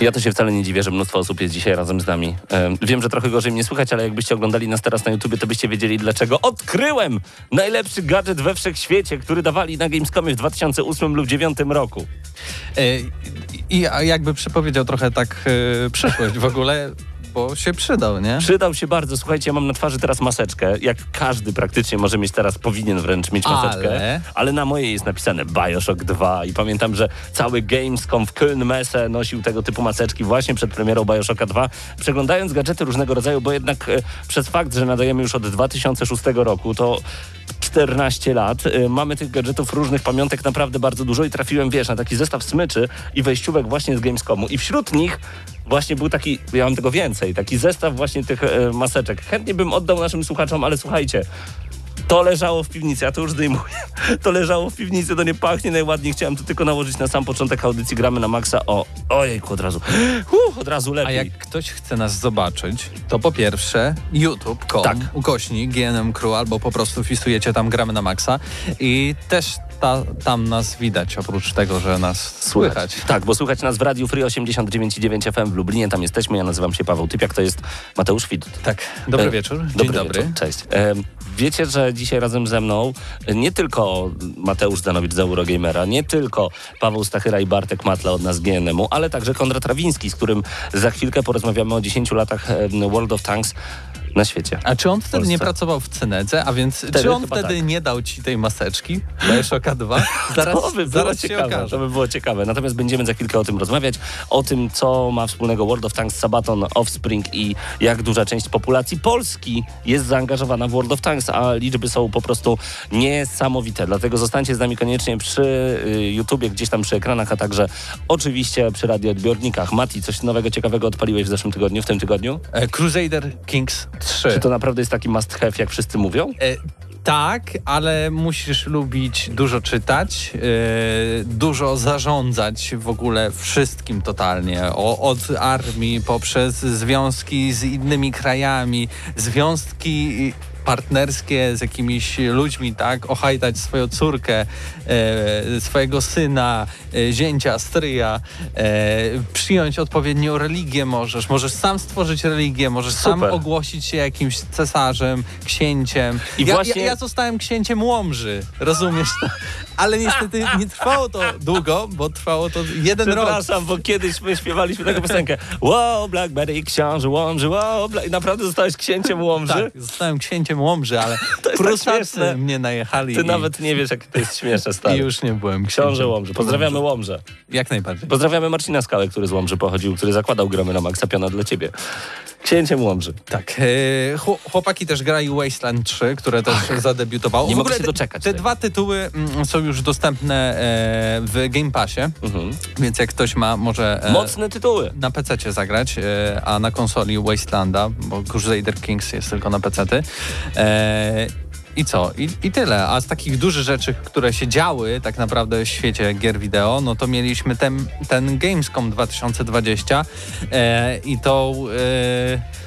Ja to się wcale nie dziwię, że mnóstwo osób jest dzisiaj razem z nami. Em, Wiem, że trochę gorzej mnie słychać, ale jakbyście oglądali nas teraz na YouTubie, to byście wiedzieli dlaczego. Odkryłem najlepszy gadżet we wszechświecie, który dawali na Gamescomie w 2008 lub 2009 roku. E, I jakby przepowiedział trochę tak e, przyszłość w ogóle, bo się przydał, nie? Przydał się bardzo. Słuchajcie, ja mam na twarzy teraz maseczkę. Jak każdy praktycznie może mieć teraz, powinien wręcz mieć maseczkę. Ale? Ale na mojej jest napisane Bioshock 2 i pamiętam, że cały Gamescom w Köln Messe nosił tego typu maseczki właśnie przed premierą Bioshocka 2. Przeglądając gadżety różnego rodzaju, bo jednak e, przez fakt, że nadajemy już od 2006 roku, to 14 lat. Y, Mamy tych gadżetów różnych pamiątek naprawdę bardzo dużo i trafiłem, wiesz, na taki zestaw smyczy i wejściówek właśnie z Gamescomu. I wśród nich właśnie był taki, ja mam tego więcej, taki zestaw właśnie tych e, maseczek. Chętnie bym oddał naszym słuchaczom, ale słuchajcie, to leżało w piwnicy, ja to już zdejmuję. To leżało w piwnicy, to nie pachnie najładniej. Chciałem to tylko nałożyć na sam początek audycji. Gramy na maksa. O, ojejku, od razu. Uh, od razu A lepiej. jak ktoś chce nas zobaczyć, to po pierwsze youtube.com, Tak. ukośnik GNM Crew, albo po prostu wpisujecie tam gramy na maksa i też ta, tam nas widać, oprócz tego, że nas słychać. Tak, bo słychać nas w Radiu Free 89,9 FM w Lublinie, tam jesteśmy. Ja nazywam się Paweł Typiak, to jest Mateusz Widut. Tak, dobry E, wieczór. Dzień Dobry, dobry. Wieczór. Cześć. E, wiecie, że dzisiaj razem ze mną nie tylko Mateusz Danowicz z Eurogamera, nie tylko Paweł Stachyra i Bartek Matla od nas GNM-u, ale także Konrad Rawiński, z którym za chwilkę porozmawiamy o 10 latach World of Tanks na świecie. A czy on wtedy nie pracował w Cenedze, a więc Wtedy czy on wtedy tak. nie dał ci tej maseczki Bioshocka 2? Zaraz, to by było zaraz się ciekawe, okaże. to by było ciekawe. Natomiast będziemy za chwilkę o tym rozmawiać, o tym, co ma wspólnego World of Tanks, Sabaton, Offspring i jak duża część populacji Polski jest zaangażowana w World of Tanks, a liczby są po prostu niesamowite. Dlatego zostańcie z nami koniecznie przy y, YouTubie, gdzieś tam przy ekranach, a także oczywiście przy radioodbiornikach. Mati, coś nowego, ciekawego odpaliłeś w zeszłym tygodniu, w tym tygodniu? E, Crusader Kings 3. Czy to naprawdę jest taki must have, jak wszyscy mówią? E, tak, ale musisz lubić dużo czytać, e, dużo zarządzać w ogóle wszystkim totalnie. O, od armii poprzez związki z innymi krajami, związki partnerskie z jakimiś ludźmi, tak? Ohajtać swoją córkę, e, swojego syna, e, zięcia, stryja, e, przyjąć odpowiednią religię możesz, możesz sam stworzyć religię, możesz sam Super. ogłosić się jakimś cesarzem, księciem. I ja, właśnie- ja, ja zostałem księciem Łomży, rozumiesz? Ale niestety nie trwało to długo, bo trwało to jeden rok. Przepraszam, bo kiedyś my śpiewaliśmy taką piosenkę Wow, Blackberry, książę Łomży, wow, Black... I naprawdę zostałeś księciem Łomży? Tak, zostałem księciem Łomży, ale tak Prusacy śmieszne. mnie najechali Ty i, nawet nie wiesz, jakie to jest śmieszne, i stary. już nie byłem Książę księciem. Łomży. Pozdrawiamy Łomże. Jak najbardziej. Pozdrawiamy Marcina Skałę, który z Łomży pochodził, który zakładał gramy na Maxa Piona dla ciebie. Księciem Łomży. Tak. E, chło- chłopaki też grają Wasteland 3, które też zadebiutowało. nie w mogę się doczekać Te dwa tytuły mm, są już dostępne e, w Game Passie, Mhm. więc jak ktoś ma, może e, Mocne tytuły. na PC zagrać, a na konsoli Wastelanda, bo Crusader Kings jest tylko na PC. E, I co? I, I tyle. A z takich dużych rzeczy, które się działy tak naprawdę w świecie gier wideo, no to mieliśmy ten, ten Gamescom 2020 e, i tą e,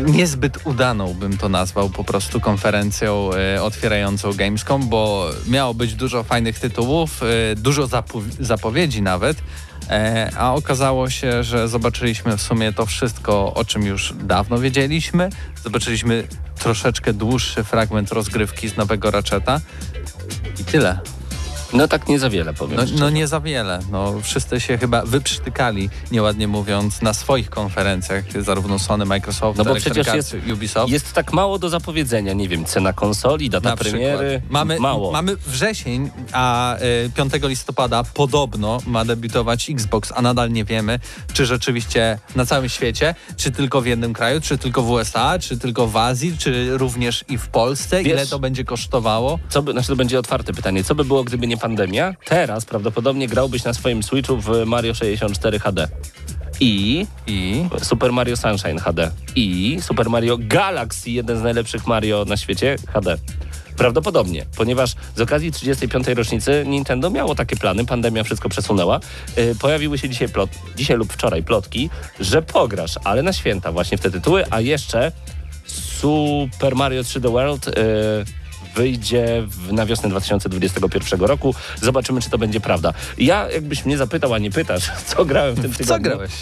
niezbyt udaną bym to nazwał po prostu konferencją e, otwierającą Gamescom, bo miało być dużo fajnych tytułów, e, dużo zapo- zapowiedzi nawet, e, a okazało się, że zobaczyliśmy w sumie to wszystko, o czym już dawno wiedzieliśmy. Zobaczyliśmy troszeczkę dłuższy fragment rozgrywki z nowego Ratcheta i tyle. No tak nie za wiele powiem. No, no nie za wiele. No, wszyscy się chyba wyprztykali, nieładnie mówiąc, na swoich konferencjach, zarówno Sony, Microsoft, No bo Electronic przecież Arts, Ubisoft. Jest tak mało do zapowiedzenia, nie wiem, cena konsoli, data na premiery. przykład. Mamy, mało. mamy wrzesień, a y, 5 listopada podobno ma debiutować Xbox, a nadal nie wiemy, czy rzeczywiście na całym świecie, czy tylko w jednym kraju, czy tylko w USA, czy tylko w Azji, czy również i w Polsce, Wiesz- ile to będzie kosztowało. Co by, znaczy to będzie otwarte pytanie. Co by było, gdyby nie pandemia? Teraz prawdopodobnie grałbyś na swoim Switchu w Mario 64 HD. I I Super Mario Sunshine HD. I Super Mario Galaxy, jeden z najlepszych Mario na świecie, HD. Prawdopodobnie, ponieważ z okazji 35. rocznicy Nintendo miało takie plany, pandemia wszystko przesunęła. Yy, pojawiły się dzisiaj, plot, dzisiaj lub wczoraj plotki, że pograsz, ale na święta właśnie w te tytuły, a jeszcze Super Mario 3D World yy, wyjdzie w, na wiosnę 2021 roku. Zobaczymy, czy to będzie prawda. Ja, jakbyś mnie zapytał, a nie pytasz, co grałem w tym tygodniu. co grałeś?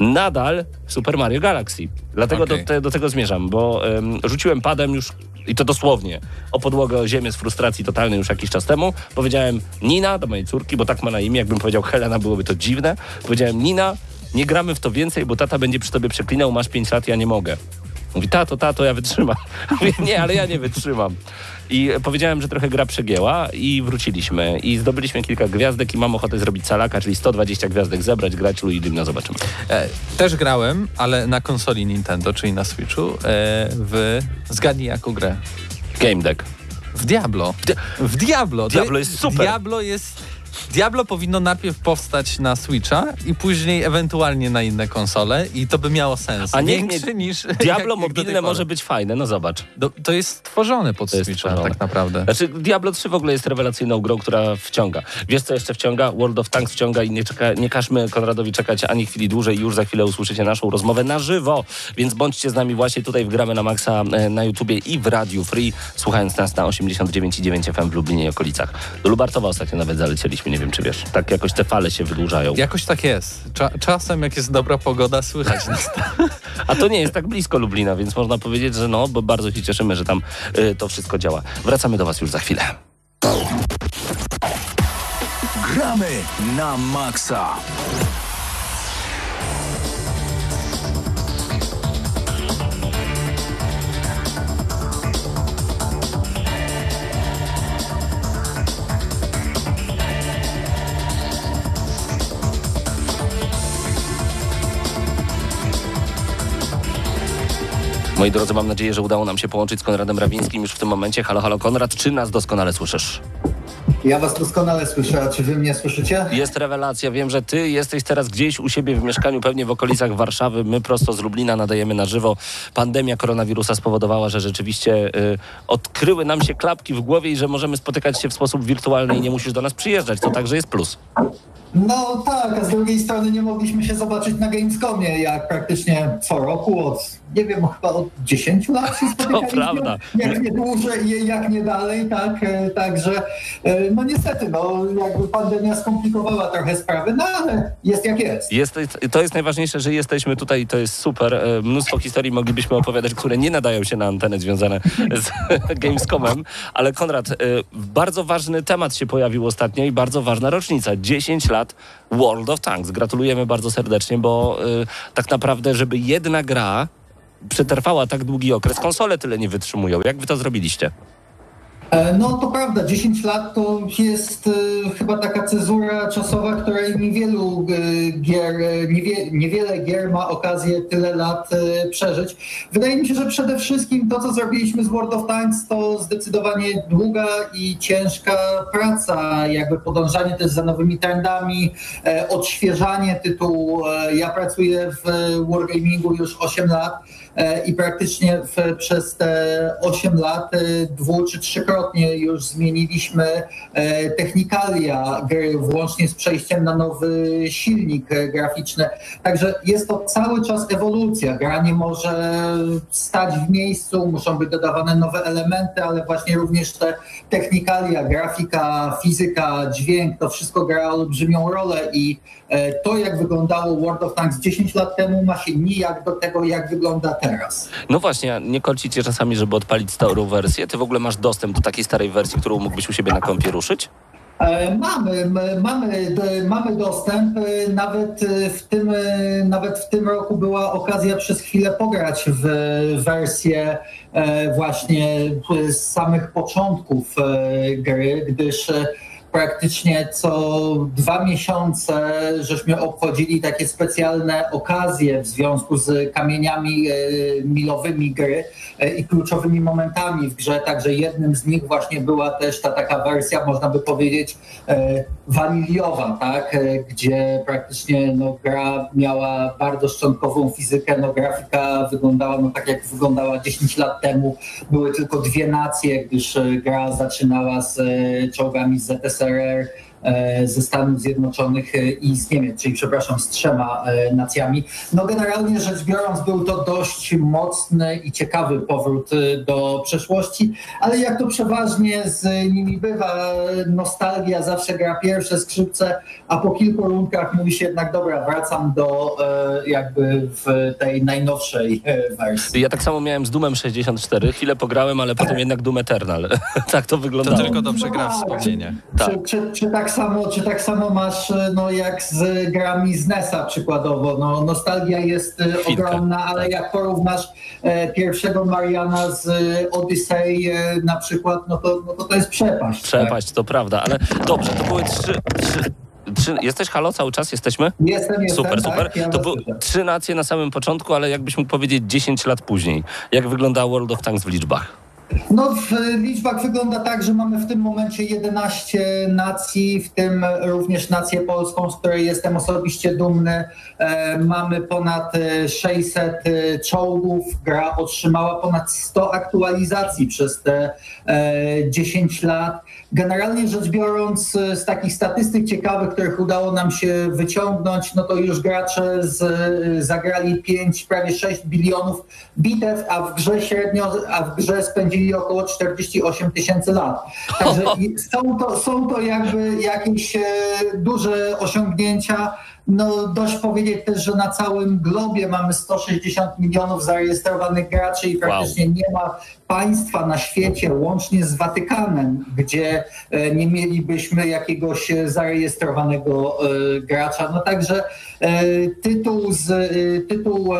Nadal Super Mario Galaxy. Dlatego Okej. do, te, do tego zmierzam, bo em, rzuciłem padem już, i to dosłownie, o podłogę, o ziemię z frustracji totalnej już jakiś czas temu. Powiedziałem Nina do mojej córki, bo tak ma na imię, jakbym powiedział Helena, byłoby to dziwne. Powiedziałem Nina, nie gramy w to więcej, bo tata będzie przy tobie przeklinał, masz 5 lat, ja nie mogę. Mówi, tato, tato, ja wytrzymam. Mówię, nie, ale ja nie wytrzymam. I powiedziałem, że trochę gra przegięła i wróciliśmy. I zdobyliśmy kilka gwiazdek i mam ochotę zrobić salaka, czyli 120 gwiazdek zebrać, grać Luigi no zobaczymy. E, też grałem, ale na konsoli Nintendo, czyli na Switchu, e, w zgadnij jaką grę. Game Deck. W Diablo. W Diablo. Diablo jest super. Diablo jest... Diablo powinno najpierw powstać na Switcha i później ewentualnie na inne konsole i to by miało sens. A niech Większy mnie- niż... Diablo jak- jak mobilne pory. może być fajne, no zobacz. Do, to jest stworzone pod To Switcha stworzone. tak naprawdę. Znaczy Diablo 3 w ogóle jest rewelacyjną grą, która wciąga. Wiesz co jeszcze wciąga? World of Tanks wciąga i nie, czeka, nie każmy Konradowi czekać ani chwili dłużej. Już za chwilę usłyszycie naszą rozmowę na żywo, więc bądźcie z nami właśnie tutaj w Gramy na Maxa e, na YouTubie i w Radiu Free, słuchając nas na 89,9 FM w Lublinie i okolicach. Do Lubartowa ostatnio nawet zalecieliśmy, nie wiem czy wiesz. Tak jakoś te fale się wydłużają. Jakoś tak jest. Cza czasem jak jest dobra pogoda, słychać nas. A to nie jest tak blisko Lublina, więc można powiedzieć, że no, bo bardzo się cieszymy, że tam y, to wszystko działa. Wracamy do Was już za chwilę. Gramy na maksa. Moi drodzy, mam nadzieję, że udało nam się połączyć z Konradem Rawińskim już w tym momencie. Halo, halo Konrad, czy nas doskonale słyszysz? Ja was doskonale słyszę, a czy wy mnie słyszycie? Jest rewelacja, wiem, że ty jesteś teraz gdzieś u siebie w mieszkaniu, pewnie w okolicach Warszawy. My prosto z Lublina nadajemy na żywo. Pandemia koronawirusa spowodowała, że rzeczywiście y, odkryły nam się klapki w głowie i że możemy spotykać się w sposób wirtualny i nie musisz do nas przyjeżdżać. To także jest plus. No tak, a z drugiej strony nie mogliśmy się zobaczyć na Gamescomie, jak praktycznie co roku od, nie wiem, chyba od 10 lat się spotykaliśmy. prawda. Jak nie dłużej, jak nie dalej, tak, e, także e, no niestety, no jakby pandemia skomplikowała trochę sprawy, no ale jest jak jest. Jest, to jest najważniejsze, że jesteśmy tutaj i to jest super. E, Mnóstwo historii moglibyśmy opowiadać, które nie nadają się na antenę związane z Gamescomem, ale Konrad, bardzo ważny temat się pojawił ostatnio i bardzo ważna rocznica. 10 lat World of Tanks. Gratulujemy bardzo serdecznie, bo tak naprawdę, żeby jedna gra przetrwała tak długi okres, konsole tyle nie wytrzymują. Jak wy to zrobiliście? E, No to prawda, 10 lat to jest e, chyba taka cezura czasowa, której niewielu e, gier, niewie, niewiele gier ma okazję tyle lat przeżyć. Wydaje mi się, że przede wszystkim to, co zrobiliśmy z World of Tanks, to zdecydowanie długa i ciężka praca, jakby podążanie też za nowymi trendami, odświeżanie tytułu. Ja pracuję w Wargamingu już 8 lat i praktycznie w, przez te 8 lat e, dwu czy trzykrotnie już zmieniliśmy e, technikalia gry, włącznie z przejściem na nowy silnik e, graficzny. Także jest to cały czas ewolucja. Gra nie może stać w miejscu, muszą być dodawane nowe elementy, ale właśnie również te technikalia, grafika, fizyka, dźwięk, to wszystko gra olbrzymią rolę i e, to, jak wyglądało World of Tanks 10 lat temu, ma się nijak do tego, jak wygląda teraz. No właśnie, nie kolci cię czasami, żeby odpalić starą wersję? Ty w ogóle masz dostęp do takiej starej wersji, którą mógłbyś u siebie na kompie ruszyć? E, Mamy, mamy, d- mamy dostęp. e, Nawet e, w, tym, e, nawet w tym roku była okazja przez chwilę pograć w wersję e, właśnie e, z samych początków e, gry, gdyż e, praktycznie co dwa miesiące żeśmy obchodzili takie specjalne okazje w związku z kamieniami e, milowymi gry e, i kluczowymi momentami w grze. Także jednym z nich właśnie była też ta taka wersja, można by powiedzieć, e, waniliowa, tak? Gdzie praktycznie no, gra miała bardzo szczątkową fizykę, no, grafika wyglądała no, tak jak wyglądała 10 lat temu. Były tylko dwie nacje, gdyż gra zaczynała z czołgami z ZSRR e, ze Stanów Zjednoczonych e, i z Niemiec, czyli przepraszam, z trzema e, nacjami. No generalnie rzecz biorąc był to dość mocny i ciekawy powrót e, do przeszłości, ale jak to przeważnie z nimi bywa, nostalgia zawsze gra pierwsze skrzypce, a po kilku rundkach mówi się jednak dobra, wracam do e, jakby w tej najnowszej e, wersji. Ja tak samo miałem z Doomem 64, chwilę pograłem, ale potem jednak Doom Eternal. tak to To wyglądało. tylko dobrze gra w No, wspomnienie. Tak. Czy, czy, czy, tak samo, czy tak samo masz e, no, jak z grami z NES-a przykładowo? No, nostalgia jest e, Chwilkę, ogromna, ale tak. jak porównasz e, pierwszego Mariana z e, Odyssey e, na przykład, no to, no to to jest przepaść. Przepaść, to prawda, ale dobrze, to były trzy... trzy Trzy, jesteś halo cały czas? Jesteśmy? Tak? Jestem, jestem. Super, super. Tak, ja to były trzy nacje na samym początku, ale jakbyś mógł powiedzieć 10 lat później. Jak wygląda World of Tanks w liczbach? No w liczbach wygląda tak, że mamy w tym momencie 11 nacji, w tym również nację polską, z której jestem osobiście dumny. E, mamy ponad e, 600 e, czołgów. Gra otrzymała ponad 100 aktualizacji przez te e, 10 lat. Generalnie rzecz biorąc, e, z takich statystyk ciekawych, których udało nam się wyciągnąć, no to już gracze z, e, zagrali 5, prawie 6 bilionów bitew, a w grze średnio, a w grze spędzili około 48 tysięcy lat. Także są to, są to jakby jakieś e, duże osiągnięcia. No dość powiedzieć też, że na całym globie mamy 160 milionów zarejestrowanych graczy i praktycznie nie ma państwa na świecie, łącznie z Watykanem, gdzie e, nie mielibyśmy jakiegoś zarejestrowanego e, gracza. No także tytuł z tytuł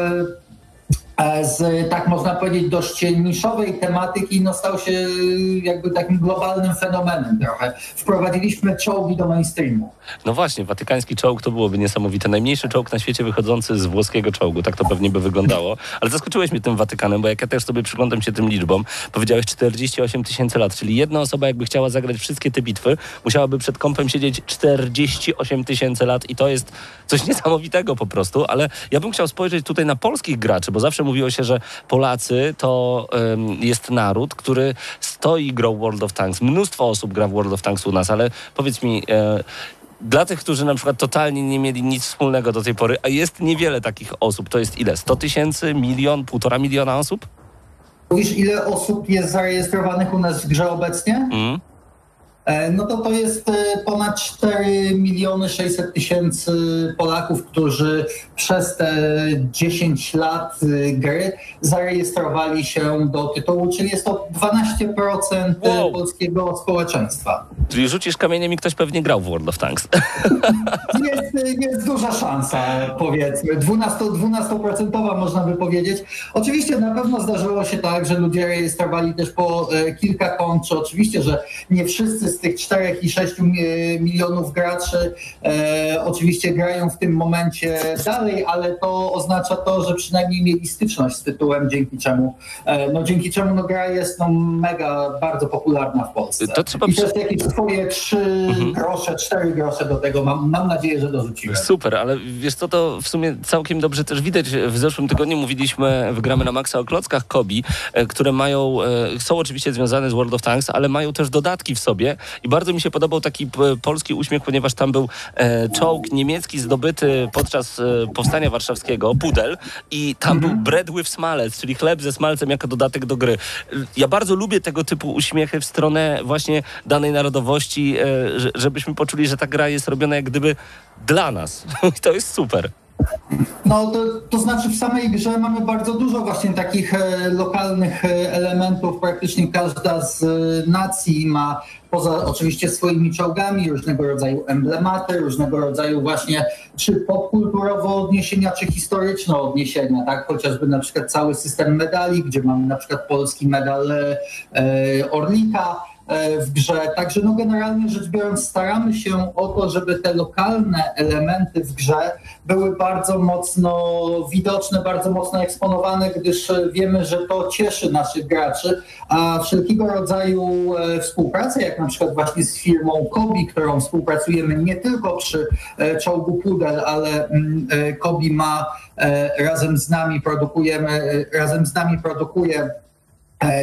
z, tak można powiedzieć, dość niszowej tematyki no, stał się e, jakby takim globalnym fenomenem trochę. Wprowadziliśmy czołgi do mainstreamu. No właśnie, watykański czołg to byłoby niesamowite. Najmniejszy czołg na świecie wychodzący z włoskiego czołgu, tak to pewnie by wyglądało. Ale zaskoczyłeś mnie tym Watykanem, bo jak ja też sobie przyglądam się tym liczbom, powiedziałeś 48 tysięcy lat, czyli jedna osoba jakby chciała zagrać wszystkie te bitwy, musiałaby przed kąpem siedzieć 48 tysięcy lat i to jest coś niesamowitego po prostu, ale ja bym chciał spojrzeć tutaj na polskich graczy, bo zawsze mówiło się, że Polacy to em, jest naród, który stoi grą World of Tanks. Mnóstwo osób gra w World of Tanks u nas, ale powiedz mi, e, dla tych, którzy na przykład totalnie nie mieli nic wspólnego do tej pory, a jest niewiele takich osób, to jest ile? 100 tysięcy, milion, półtora miliona osób? Mówisz, ile osób jest zarejestrowanych u nas w grze obecnie? Mm. E, No to to jest e, ponad 4 miliony 600 tysięcy Polaków, którzy przez te 10 lat e, gry zarejestrowali się do tytułu, czyli jest to 12% Wow. polskiego społeczeństwa. Czyli rzucisz kamieniem i ktoś pewnie grał w World of Tanks. Jest, jest duża szansa, powiedzmy, 12, 12% można by powiedzieć. Oczywiście na pewno zdarzyło się tak, że ludzie rejestrowali też po kilka kont, czy oczywiście, że nie wszyscy z tych 4 i 6 mi- milionów graczy e, oczywiście grają w tym momencie dalej, ale to oznacza to, że przynajmniej mieli styczność z tytułem, dzięki czemu, e, no dzięki czemu no, gra jest no, mega, bardzo popularna w Polsce. To trzeba I też jakieś swoje 3 grosze, 4 grosze do tego mam, mam nadzieję, że dorzuciłem. Super, ale wiesz co, to w sumie całkiem dobrze też widać. W zeszłym tygodniu mówiliśmy, wygramy na maksa o klockach Kobi, e, które mają, e, są oczywiście związane z World of Tanks, ale mają też dodatki w sobie i bardzo mi się podobał taki polski uśmiech, ponieważ tam był e, czołg niemiecki zdobyty podczas e, powstania warszawskiego, Pudel i tam był bread with smalec, czyli chleb ze smalcem jako dodatek do gry. Ja bardzo lubię tego typu uśmiechy w stronę właśnie danej narodowości, e, że- żebyśmy poczuli, że ta gra jest robiona jak gdyby dla nas. I to jest super. No to, to znaczy w samej grze mamy bardzo dużo właśnie takich e, lokalnych e, elementów. Praktycznie każda z e, nacji ma poza oczywiście swoimi czołgami, różnego rodzaju emblematy, różnego rodzaju właśnie czy popkulturowe odniesienia, czy historyczne odniesienia, tak? Chociażby na przykład cały system medali, gdzie mamy na przykład polski medal e, Orlika, w grze. Także no generalnie rzecz biorąc staramy się o to, żeby te lokalne elementy w grze były bardzo mocno widoczne, bardzo mocno eksponowane, gdyż wiemy, że to cieszy naszych graczy, a wszelkiego rodzaju e, współpraca, jak na przykład właśnie z firmą Kobi, którą współpracujemy nie tylko przy e, czołgu Pudel, ale mm, Kobi ma razem z nami produkujemy, razem z nami produkuje E,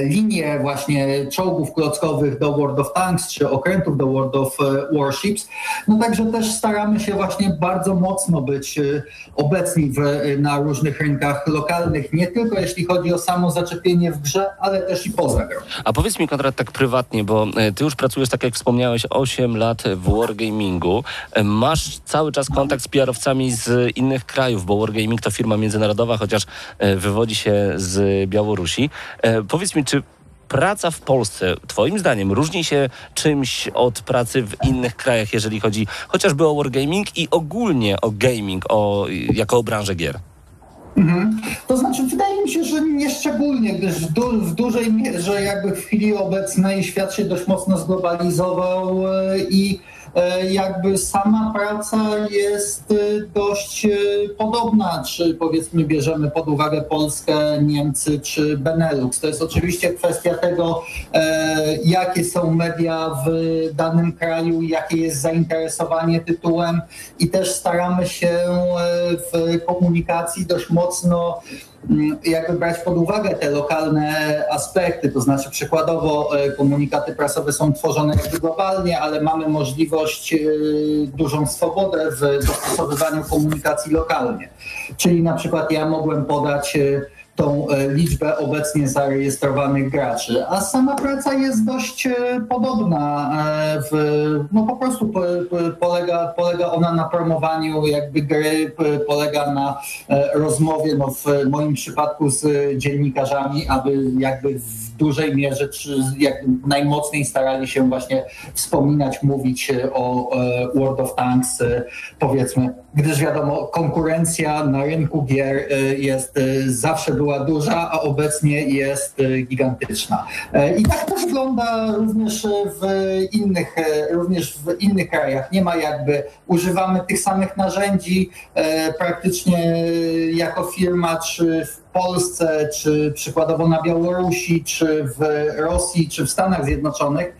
linie właśnie czołgów klockowych do World of Tanks czy okrętów do World of e, Warships. No także też staramy się właśnie bardzo mocno być e, obecni w, na różnych rynkach lokalnych, nie tylko jeśli chodzi o samo zaczepienie w grze, ale też i poza grą. A powiedz mi Konrad tak prywatnie, bo ty już pracujesz, tak jak wspomniałeś, 8 lat w Wargamingu. Masz cały czas kontakt z PR-owcami z innych krajów, bo Wargaming to firma międzynarodowa, chociaż wywodzi się z Białorusi. Powiedz powiedz mi, czy praca w Polsce, Twoim zdaniem, różni się czymś od pracy w innych krajach, jeżeli chodzi chociażby o wargaming i ogólnie o gaming, o, jako o branżę gier? Mhm. To znaczy, wydaje mi się, że nie szczególnie, gdyż w, du w dużej mierze jakby w chwili obecnej świat się dość mocno zglobalizował e, i jakby sama praca jest e, dość e, podobna, czy powiedzmy bierzemy pod uwagę Polskę, Niemcy czy Benelux. To jest oczywiście kwestia tego, jakie są media w danym kraju, jakie jest zainteresowanie tytułem i też staramy się w komunikacji dość mocno jakby brać pod uwagę te lokalne aspekty, to znaczy przykładowo e, komunikaty prasowe są tworzone globalnie, ale mamy możliwość e, dużą swobodę w dostosowywaniu komunikacji lokalnie. Czyli na przykład ja mogłem podać e, tą e, liczbę obecnie zarejestrowanych graczy. A sama praca jest dość e, podobna. E, w, no po prostu polega, polega ona na promowaniu jakby gry, polega na rozmowie, no w moim przypadku z dziennikarzami, aby jakby dużej mierze, czy jak najmocniej starali się właśnie wspominać, mówić o World of Tanks, powiedzmy, gdyż wiadomo, konkurencja na rynku gier jest zawsze była duża, a obecnie jest e, gigantyczna. E, I tak to wygląda również w innych, e, również w innych krajach. Nie ma jakby, używamy tych samych narzędzi praktycznie jako firma, czy w Polsce, czy przykładowo na Białorusi, czy w Rosji, czy w Stanach Zjednoczonych.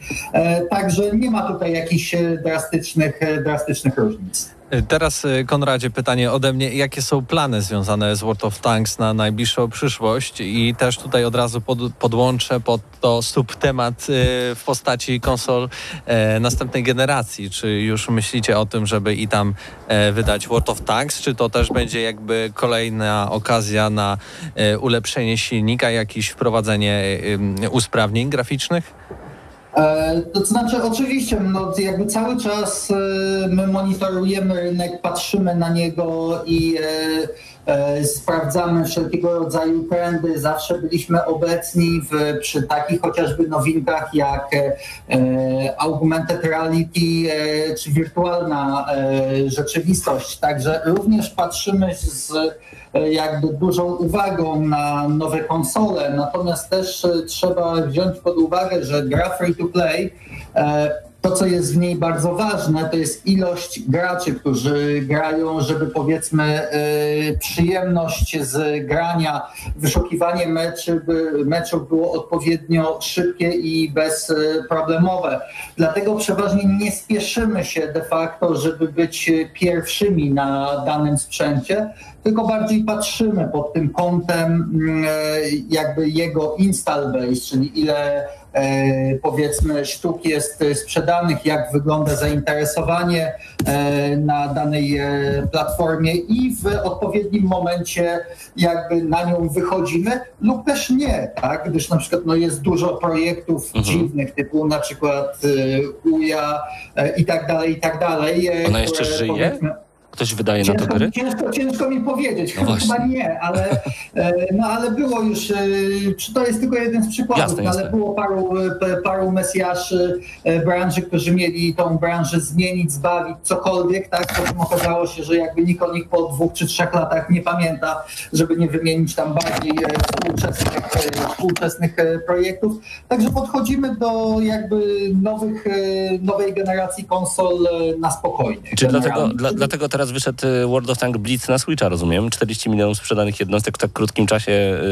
Także nie ma tutaj jakichś drastycznych, drastycznych różnic. Teraz, y, Konradzie, pytanie ode mnie. Jakie są plany związane z World of Tanks na najbliższą przyszłość? I też tutaj od razu pod, podłączę pod to subtemat y, w postaci konsol e, następnej generacji. Czy już myślicie o tym, żeby i tam e, wydać World of Tanks? Czy to też będzie jakby kolejna okazja na e, ulepszenie silnika, jakieś wprowadzenie usprawnień graficznych? E, to znaczy, oczywiście, no, jakby cały czas e, my monitorujemy rynek, patrzymy na niego i e, sprawdzamy wszelkiego rodzaju trendy. Zawsze byliśmy obecni w, przy takich chociażby nowinkach jak augmented reality czy wirtualna rzeczywistość. Także również patrzymy z jakby dużą uwagą na nowe konsole, natomiast też e, trzeba wziąć pod uwagę, że gra free to play e, to, co jest w niej bardzo ważne, to jest ilość graczy, którzy grają, żeby powiedzmy y, przyjemność z grania, wyszukiwanie meczy, meczów było odpowiednio szybkie i bezproblemowe. Dlatego przeważnie nie spieszymy się de facto, żeby być pierwszymi na danym sprzęcie, tylko bardziej patrzymy pod tym kątem y, jakby jego install base, czyli ile E, powiedzmy sztuk jest sprzedanych, jak wygląda zainteresowanie e, na danej e, platformie i w odpowiednim momencie jakby na nią wychodzimy lub też nie, tak? Gdyż na przykład no, jest dużo projektów mhm. dziwnych typu na przykład UJA i tak dalej, i tak dalej. Ona jeszcze żyje? Ktoś wydaje na to Ciężko, gry? ciężko, ciężko mi powiedzieć, No właśnie. chyba nie, ale, e, no, ale było już, e, to jest tylko jeden z przykładów, Jasne, no, ale jasne. było paru, e, paru mesjaszy branży, którzy mieli tą branżę zmienić, zbawić, cokolwiek, tak, potem okazało się, że jakby nikt o nich po dwóch czy trzech latach nie pamięta, żeby nie wymienić tam bardziej współczesnych, współczesnych projektów. Także podchodzimy do jakby nowych, nowej generacji konsol na spokojnie. Czy dlatego, dla, dlatego teraz wyszedł y, World of Tanks Blitz na Switcha, rozumiem? 40 milionów sprzedanych jednostek w tak krótkim czasie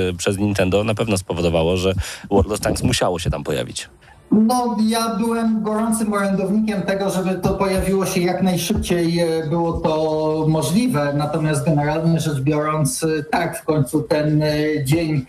y, przez Nintendo na pewno spowodowało, że World of Tanks musiało się tam pojawić. No, ja byłem gorącym orędownikiem tego, żeby to pojawiło się jak najszybciej e, było to możliwe. Natomiast generalnie rzecz biorąc, e, tak, w końcu ten e, dzień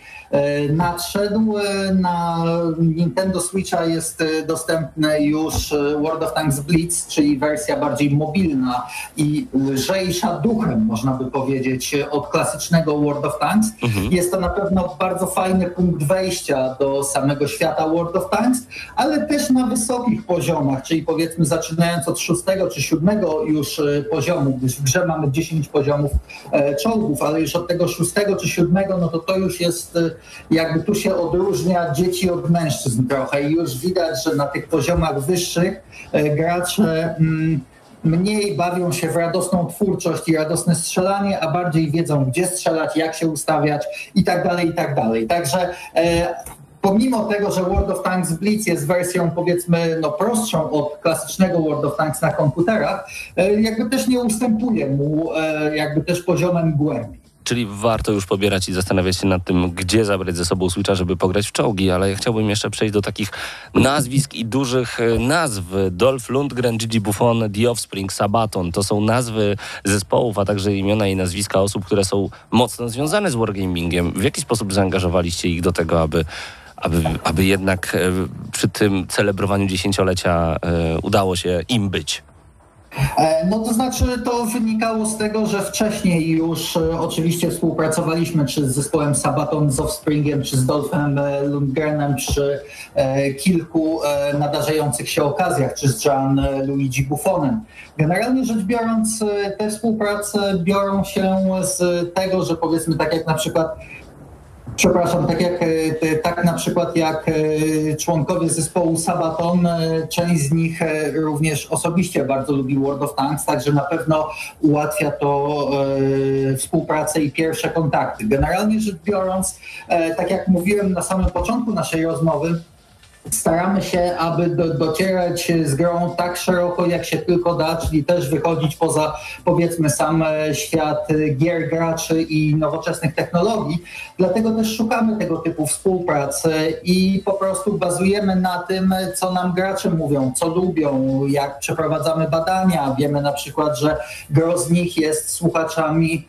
nadszedł. Na Nintendo Switcha jest dostępne już World of Tanks Blitz, czyli wersja bardziej mobilna i lżejsza duchem, można by powiedzieć, od klasycznego World of Tanks. Jest to na pewno bardzo fajny punkt wejścia do samego świata World of Tanks, ale też na wysokich poziomach, czyli powiedzmy zaczynając od szóstego czy siódmego już e, poziomu, gdyż w grze mamy 10 poziomów e, czołgów, ale już od tego szóstego czy siódmego, no to to już jest e, jakby tu się odróżnia dzieci od mężczyzn trochę i już widać, że na tych poziomach wyższych gracze mm, mniej bawią się w radosną twórczość i radosne strzelanie, a bardziej wiedzą, gdzie strzelać, jak się ustawiać i tak dalej, i tak dalej. Także pomimo tego, że World of Tanks Blitz jest wersją powiedzmy no, prostszą od klasycznego World of Tanks na komputerach, e, jakby też nie ustępuje mu e, jakby też poziomem głębi. Czyli warto już pobierać i zastanawiać się nad tym, gdzie zabrać ze sobą Switcha, żeby pograć w czołgi, ale ja chciałbym jeszcze przejść do takich nazwisk i dużych e, nazw. Dolph Lundgren, Gigi Buffon, The Offspring, Sabaton. To są nazwy zespołów, a także imiona i nazwiska osób, które są mocno związane z wargamingiem. W jaki sposób zaangażowaliście ich do tego, aby aby, aby jednak e, przy tym celebrowaniu dziesięciolecia e, udało się im być. E, No to znaczy to wynikało z tego, że wcześniej już oczywiście współpracowaliśmy czy z zespołem Sabaton, z Offspringiem, czy z Dolphem Lundgrenem przy kilku nadarzających się okazjach, czy z Gian Luigi Buffonem. Generalnie rzecz biorąc te współprace biorą się z tego, że powiedzmy tak jak na przykład Przepraszam, tak jak e, tak na przykład jak e, członkowie zespołu Sabaton, e, część z nich również osobiście bardzo lubi World of Tanks, także na pewno ułatwia to współpracę i pierwsze kontakty. Generalnie rzecz biorąc, tak jak mówiłem na samym początku naszej rozmowy, staramy się, aby do, docierać z grą tak szeroko, jak się tylko da, czyli też wychodzić poza, powiedzmy, sam świat gier, graczy i nowoczesnych technologii. Dlatego też szukamy tego typu współprac e, i po prostu bazujemy na tym, co nam gracze mówią, co lubią, jak przeprowadzamy badania. Wiemy na przykład, że gro z nich jest słuchaczami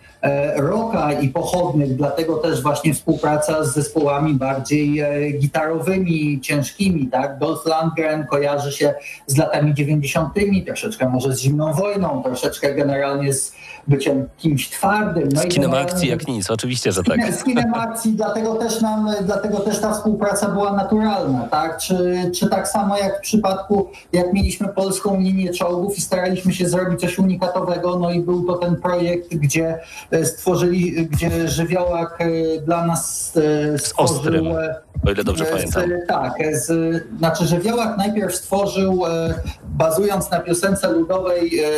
rocka i pochodnych, dlatego też właśnie współpraca z zespołami bardziej e, gitarowymi, ciężkimi, tak? Dolph Lundgren kojarzy się z latami 90., troszeczkę może z zimną wojną, troszeczkę generalnie z byciem kimś twardym. No Z kinem akcji jak nic, oczywiście, że tak. Z kinem akcji, dlatego też, nam, dlatego też ta współpraca była naturalna, tak? Czy, czy tak samo jak w przypadku, jak mieliśmy polską linię czołgów i staraliśmy się zrobić coś unikatowego, no i był to ten projekt, gdzie e, stworzyli, gdzie żywiołak e, dla nas e, stworzył... Ostrym, e, o ile dobrze z, pamiętam. Tak, z, znaczy żywiołak najpierw stworzył, e, bazując na piosence ludowej, e,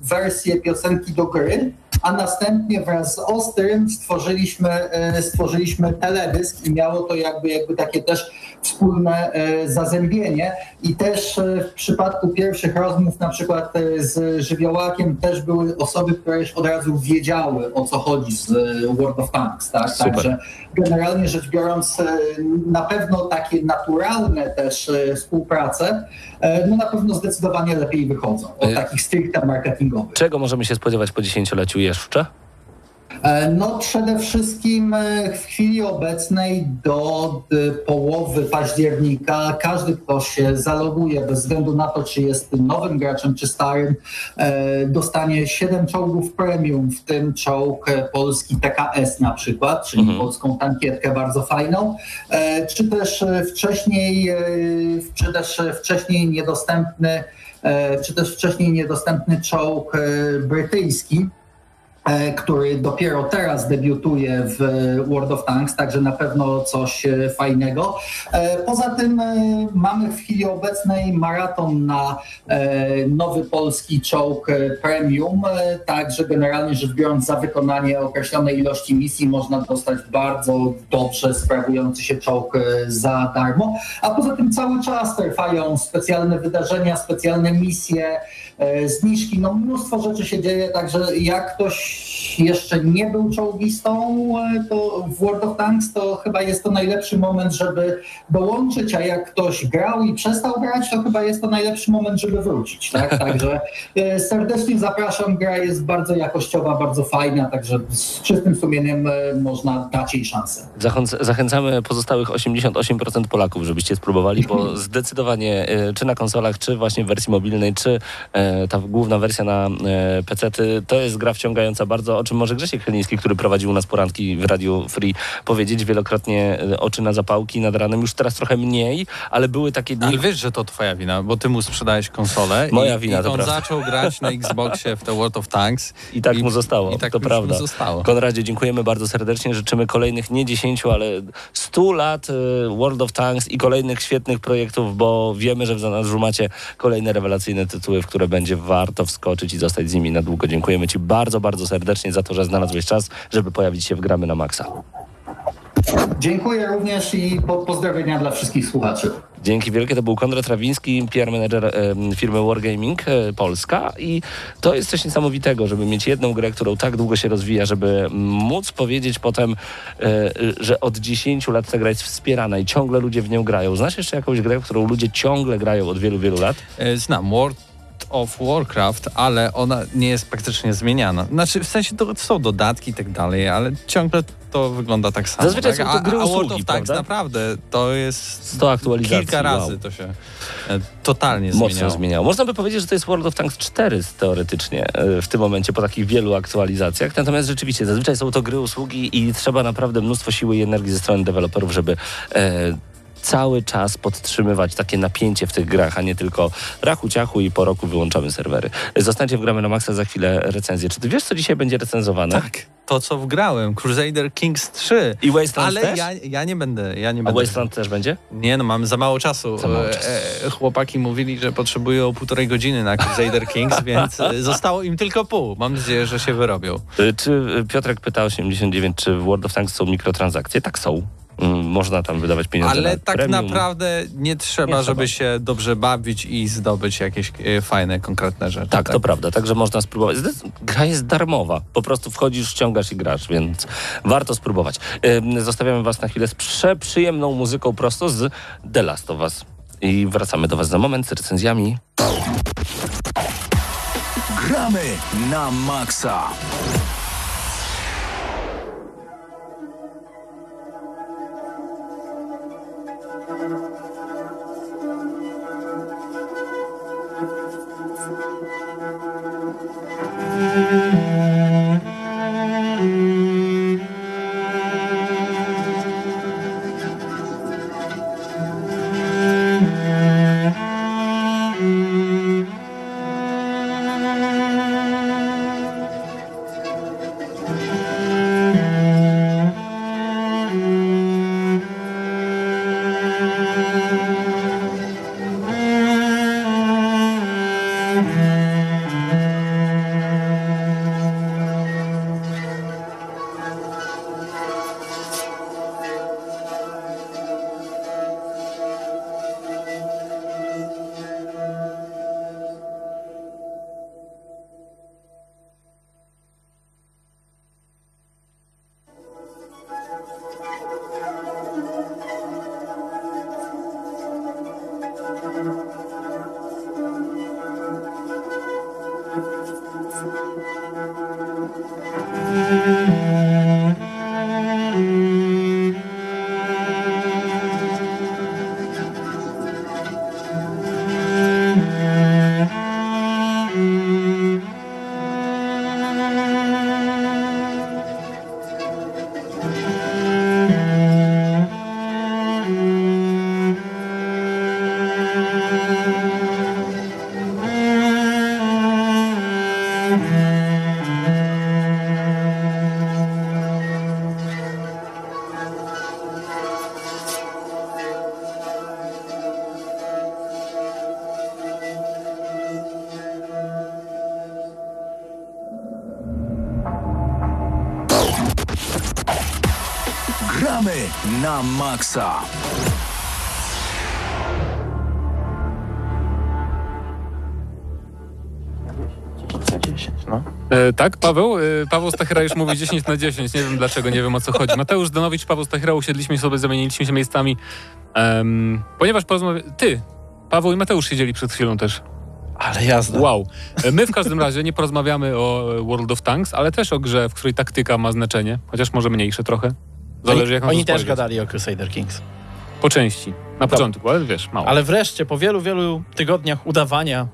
wersję piosenki do gry, a następnie wraz z Ostrym stworzyliśmy, e, stworzyliśmy teledysk i miało to jakby, jakby takie też wspólne e, zazębienie i też e, w przypadku pierwszych rozmów na przykład e, z żywiołakiem też były osoby, które już od razu wiedziały o co chodzi z e, World of Tanks, tak? Super. Także generalnie rzecz biorąc e, na pewno takie naturalne też e, współprace e, no na pewno zdecydowanie lepiej wychodzą od E, takich stricte marketingowych. Czego możemy się spodziewać po dziesięcioleciu jeszcze? E, No przede wszystkim e, w chwili obecnej do e, połowy października każdy, kto się zaloguje bez względu na to, czy jest nowym graczem, czy starym, dostanie 7 czołgów premium, w tym czołg polski TKS na przykład, czyli Mhm. polską tankietkę bardzo fajną, czy też wcześniej, czy też wcześniej niedostępny czy też wcześniej niedostępny czołg brytyjski który dopiero teraz debiutuje w World of Tanks, także na pewno coś e, fajnego. E, Poza tym e, mamy w chwili obecnej maraton na e, nowy polski czołg e, premium, e, także generalnie rzecz biorąc za wykonanie określonej ilości misji można dostać bardzo dobrze sprawujący się czołg e, za darmo, a poza tym cały czas trwają specjalne wydarzenia, specjalne misje, e, zniżki, no mnóstwo rzeczy się dzieje, także jak ktoś jeszcze nie był czołgistą e, to w World of Tanks, to chyba jest to najlepszy moment, żeby dołączyć, a jak ktoś grał i przestał grać, to chyba jest to najlepszy moment, żeby wrócić. Tak? Także e, serdecznie zapraszam, gra jest bardzo jakościowa, bardzo fajna, także z czystym sumieniem e, można dać jej szansę. Zachęc- Zachęcamy pozostałych 88% Polaków, żebyście spróbowali, bo zdecydowanie czy na konsolach, czy właśnie w wersji mobilnej, czy ta główna wersja na PC, to jest gra wciągająca bardzo, o czym może Grzesiek Chyliński, który prowadził u nas poranki w Radiu Free, powiedzieć wielokrotnie e, oczy na zapałki nad ranem, już teraz trochę mniej, ale były takie dni, Ale wiesz, że to twoja wina, bo ty mu sprzedałeś konsolę Moja i, wina, i to on prawda. zaczął grać na Xboxie w The World of Tanks. I tak mu zostało, I tak to prawda. zostało. Konradzie, dziękujemy bardzo serdecznie. Życzymy kolejnych nie 10, ale 100 lat y, World of Tanks i kolejnych świetnych projektów, bo wiemy, że w zanadrzu macie kolejne rewelacyjne tytuły, w które będzie warto wskoczyć i zostać z nimi na długo. Dziękujemy Ci bardzo, bardzo serdecznie za to, że znalazłeś czas, żeby pojawić się w Gramy na Maxa. Dziękuję również i po, pozdrowienia dla wszystkich słuchaczy. Dzięki wielkie. To był Konrad Rawiński, PR manager firmy Wargaming e, Polska i to jest coś niesamowitego, żeby mieć jedną grę, którą tak długo się rozwija, żeby móc powiedzieć potem, e, że od 10 lat ta gra jest wspierana i ciągle ludzie w nią grają. Znasz jeszcze jakąś grę, w którą ludzie ciągle grają od wielu, wielu lat? E, Znam World of Warcraft, ale ona nie jest praktycznie zmieniana. Znaczy, w sensie to są dodatki i tak dalej, ale ciągle to wygląda tak samo. Zazwyczaj tak? są to a, gry a World usługi, of Tanks prawda? naprawdę to jest 100 aktualizacji. kilka razy wow. to się e, totalnie Mocno zmieniało. zmieniało. Można by powiedzieć, że to jest World of Tanks 4 teoretycznie e, w tym momencie po takich wielu aktualizacjach. Natomiast rzeczywiście zazwyczaj są to gry usługi i trzeba naprawdę mnóstwo siły i energii ze strony deweloperów, żeby e, cały czas podtrzymywać takie napięcie w tych grach, a nie tylko rachu ciachu i po roku wyłączamy serwery. Zostańcie w Gramy na Maxa za chwilę recenzję. Czy ty wiesz, co dzisiaj będzie recenzowane? Tak, to co wgrałem, Crusader Kings 3. I Wasteland Ale też? ja, ja nie będę, ja nie A będę. Wasteland też będzie? Nie no, mamy za mało czasu. Za mało E, czasu. e, chłopaki mówili, że potrzebują półtorej godziny na Crusader Kings, więc e, zostało im tylko pół. Mam nadzieję, że się wyrobią. Y, Czy Piotrek pyta 89, czy w World of Tanks są mikrotransakcje? Tak są. Można tam wydawać pieniądze Ale na tak premium. naprawdę nie trzeba, Nie żeby trzeba. się dobrze bawić i zdobyć jakieś e, fajne, konkretne rzeczy. Tak, to prawda, także można spróbować. Gra jest darmowa, po prostu wchodzisz, ściągasz i grasz, więc warto spróbować. Zostawiamy Was na chwilę z przeprzyjemną muzyką prosto z The Last of Us. I wracamy do Was za moment z recenzjami. Gramy na maksa. Thank you. Na maksa. No. E, tak, Paweł? E, Paweł Stachera już mówi 10 na 10. Nie wiem dlaczego, nie wiem o co chodzi. Mateusz Danowicz, Paweł Stachera, usiedliśmy sobie, zamieniliśmy się miejscami, em, ponieważ porozmawia... Ty, Paweł i Mateusz siedzieli przed chwilą też. Ale jazda. Wow. E, My w każdym razie nie porozmawiamy o World of Tanks, ale też o grze, w której taktyka ma znaczenie, chociaż może mniejsze trochę. Zależy jak Oni to też gadali o Crusader Kings. Po części. Na początku, ale wiesz, mało. Ale wreszcie, po wielu, wielu tygodniach udawania,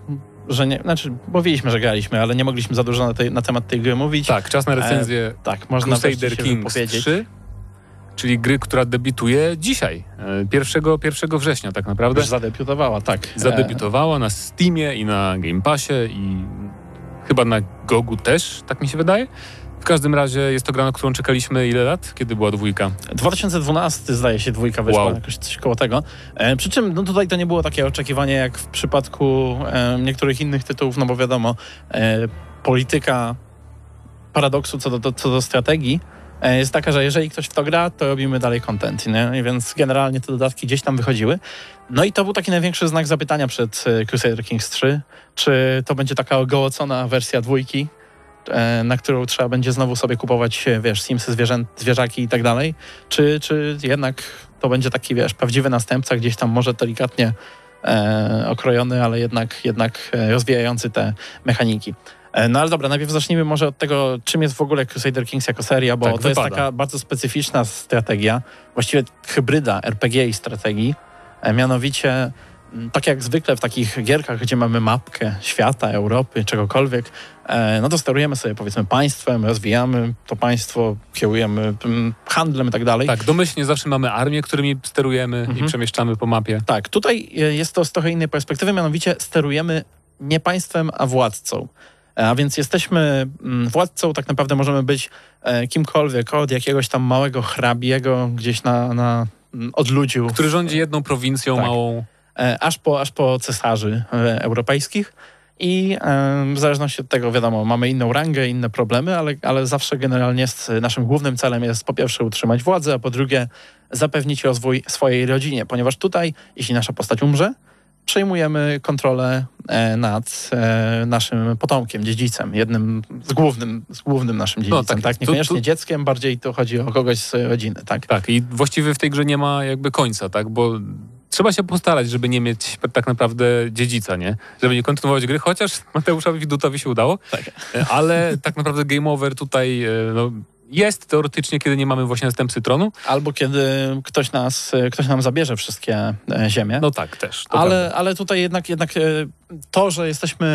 że nie, znaczy mówiliśmy, że graliśmy, ale nie mogliśmy za dużo na, tej, na temat tej gry mówić. Tak, czas na recenzję Tak, można Crusader Kings wypowiedzieć. 3, czyli gry, która debiutuje dzisiaj, e, 1, 1 września tak naprawdę. Już zadebiutowała, tak. Zadebiutowała na Steamie i na Game Passie i chyba na Gogu też, tak mi się wydaje. W każdym razie jest to gra, na którą czekaliśmy ile lat? Kiedy była dwójka? E, 2012 zdaje się dwójka wyszła, Wow. jakoś coś koło tego. E, przy czym no tutaj to nie było takie oczekiwanie jak w przypadku e, niektórych innych tytułów, no bo wiadomo, e, polityka paradoksu co do, co do strategii e, jest taka, że jeżeli ktoś w to gra, to robimy dalej content, nie? Więc generalnie te dodatki gdzieś tam wychodziły. No i to był taki największy znak zapytania przed e, Crusader Kings 3, czy to będzie taka ogołocona wersja dwójki, na którą trzeba będzie znowu sobie kupować, e, wiesz, Simsy, zwierzę, zwierzaki i tak dalej, czy, czy jednak to będzie taki, wiesz, prawdziwy następca, gdzieś tam może delikatnie e, okrojony, ale jednak, jednak e, rozwijający te mechaniki. E, No ale dobra, najpierw zacznijmy może od tego, czym jest w ogóle Crusader Kings jako seria, bo Tak, to jest wypada. taka bardzo specyficzna strategia, właściwie hybryda RPG i strategii. E, Mianowicie, tak jak zwykle w takich gierkach, gdzie mamy mapkę świata, Europy, czegokolwiek, e, no to sterujemy sobie powiedzmy państwem, rozwijamy to państwo, kierujemy m, handlem i tak dalej. Tak, domyślnie zawsze mamy armię, którymi sterujemy i Mhm. przemieszczamy po mapie. Tak, tutaj e, jest to z trochę innej perspektywy, mianowicie sterujemy nie państwem, a władcą. E, A więc jesteśmy mm, władcą, tak naprawdę możemy być kimkolwiek, od jakiegoś tam małego hrabiego gdzieś na, na mm, odludziu, Który rządzi jedną prowincją Tak. małą. E, aż po, aż po cesarzy e, europejskich. I e, w zależności od tego, wiadomo, mamy inną rangę, inne problemy, ale, ale zawsze generalnie naszym głównym celem jest po pierwsze utrzymać władzę, a po drugie zapewnić rozwój swojej rodzinie, ponieważ tutaj, jeśli nasza postać umrze, przejmujemy kontrolę nad naszym potomkiem, dziedzicem, jednym z głównym, z głównym naszym dziedzicem, tak, tak? tu- Niekoniecznie tu- dzieckiem, bardziej to chodzi o kogoś z rodziny, tak? Tak, i właściwie w tej grze nie ma jakby końca, tak? Bo trzeba się postarać, żeby nie mieć tak naprawdę dziedzica, nie? Żeby nie kontynuować gry, chociaż Mateuszowi Widutowi się udało. Tak. E, Ale tak naprawdę game over tutaj e, no, jest teoretycznie, kiedy nie mamy właśnie następcy tronu. Albo kiedy ktoś, nas, ktoś nam zabierze wszystkie e, ziemie. No tak, też. ale, prawda. ale tutaj jednak, jednak e, to, że jesteśmy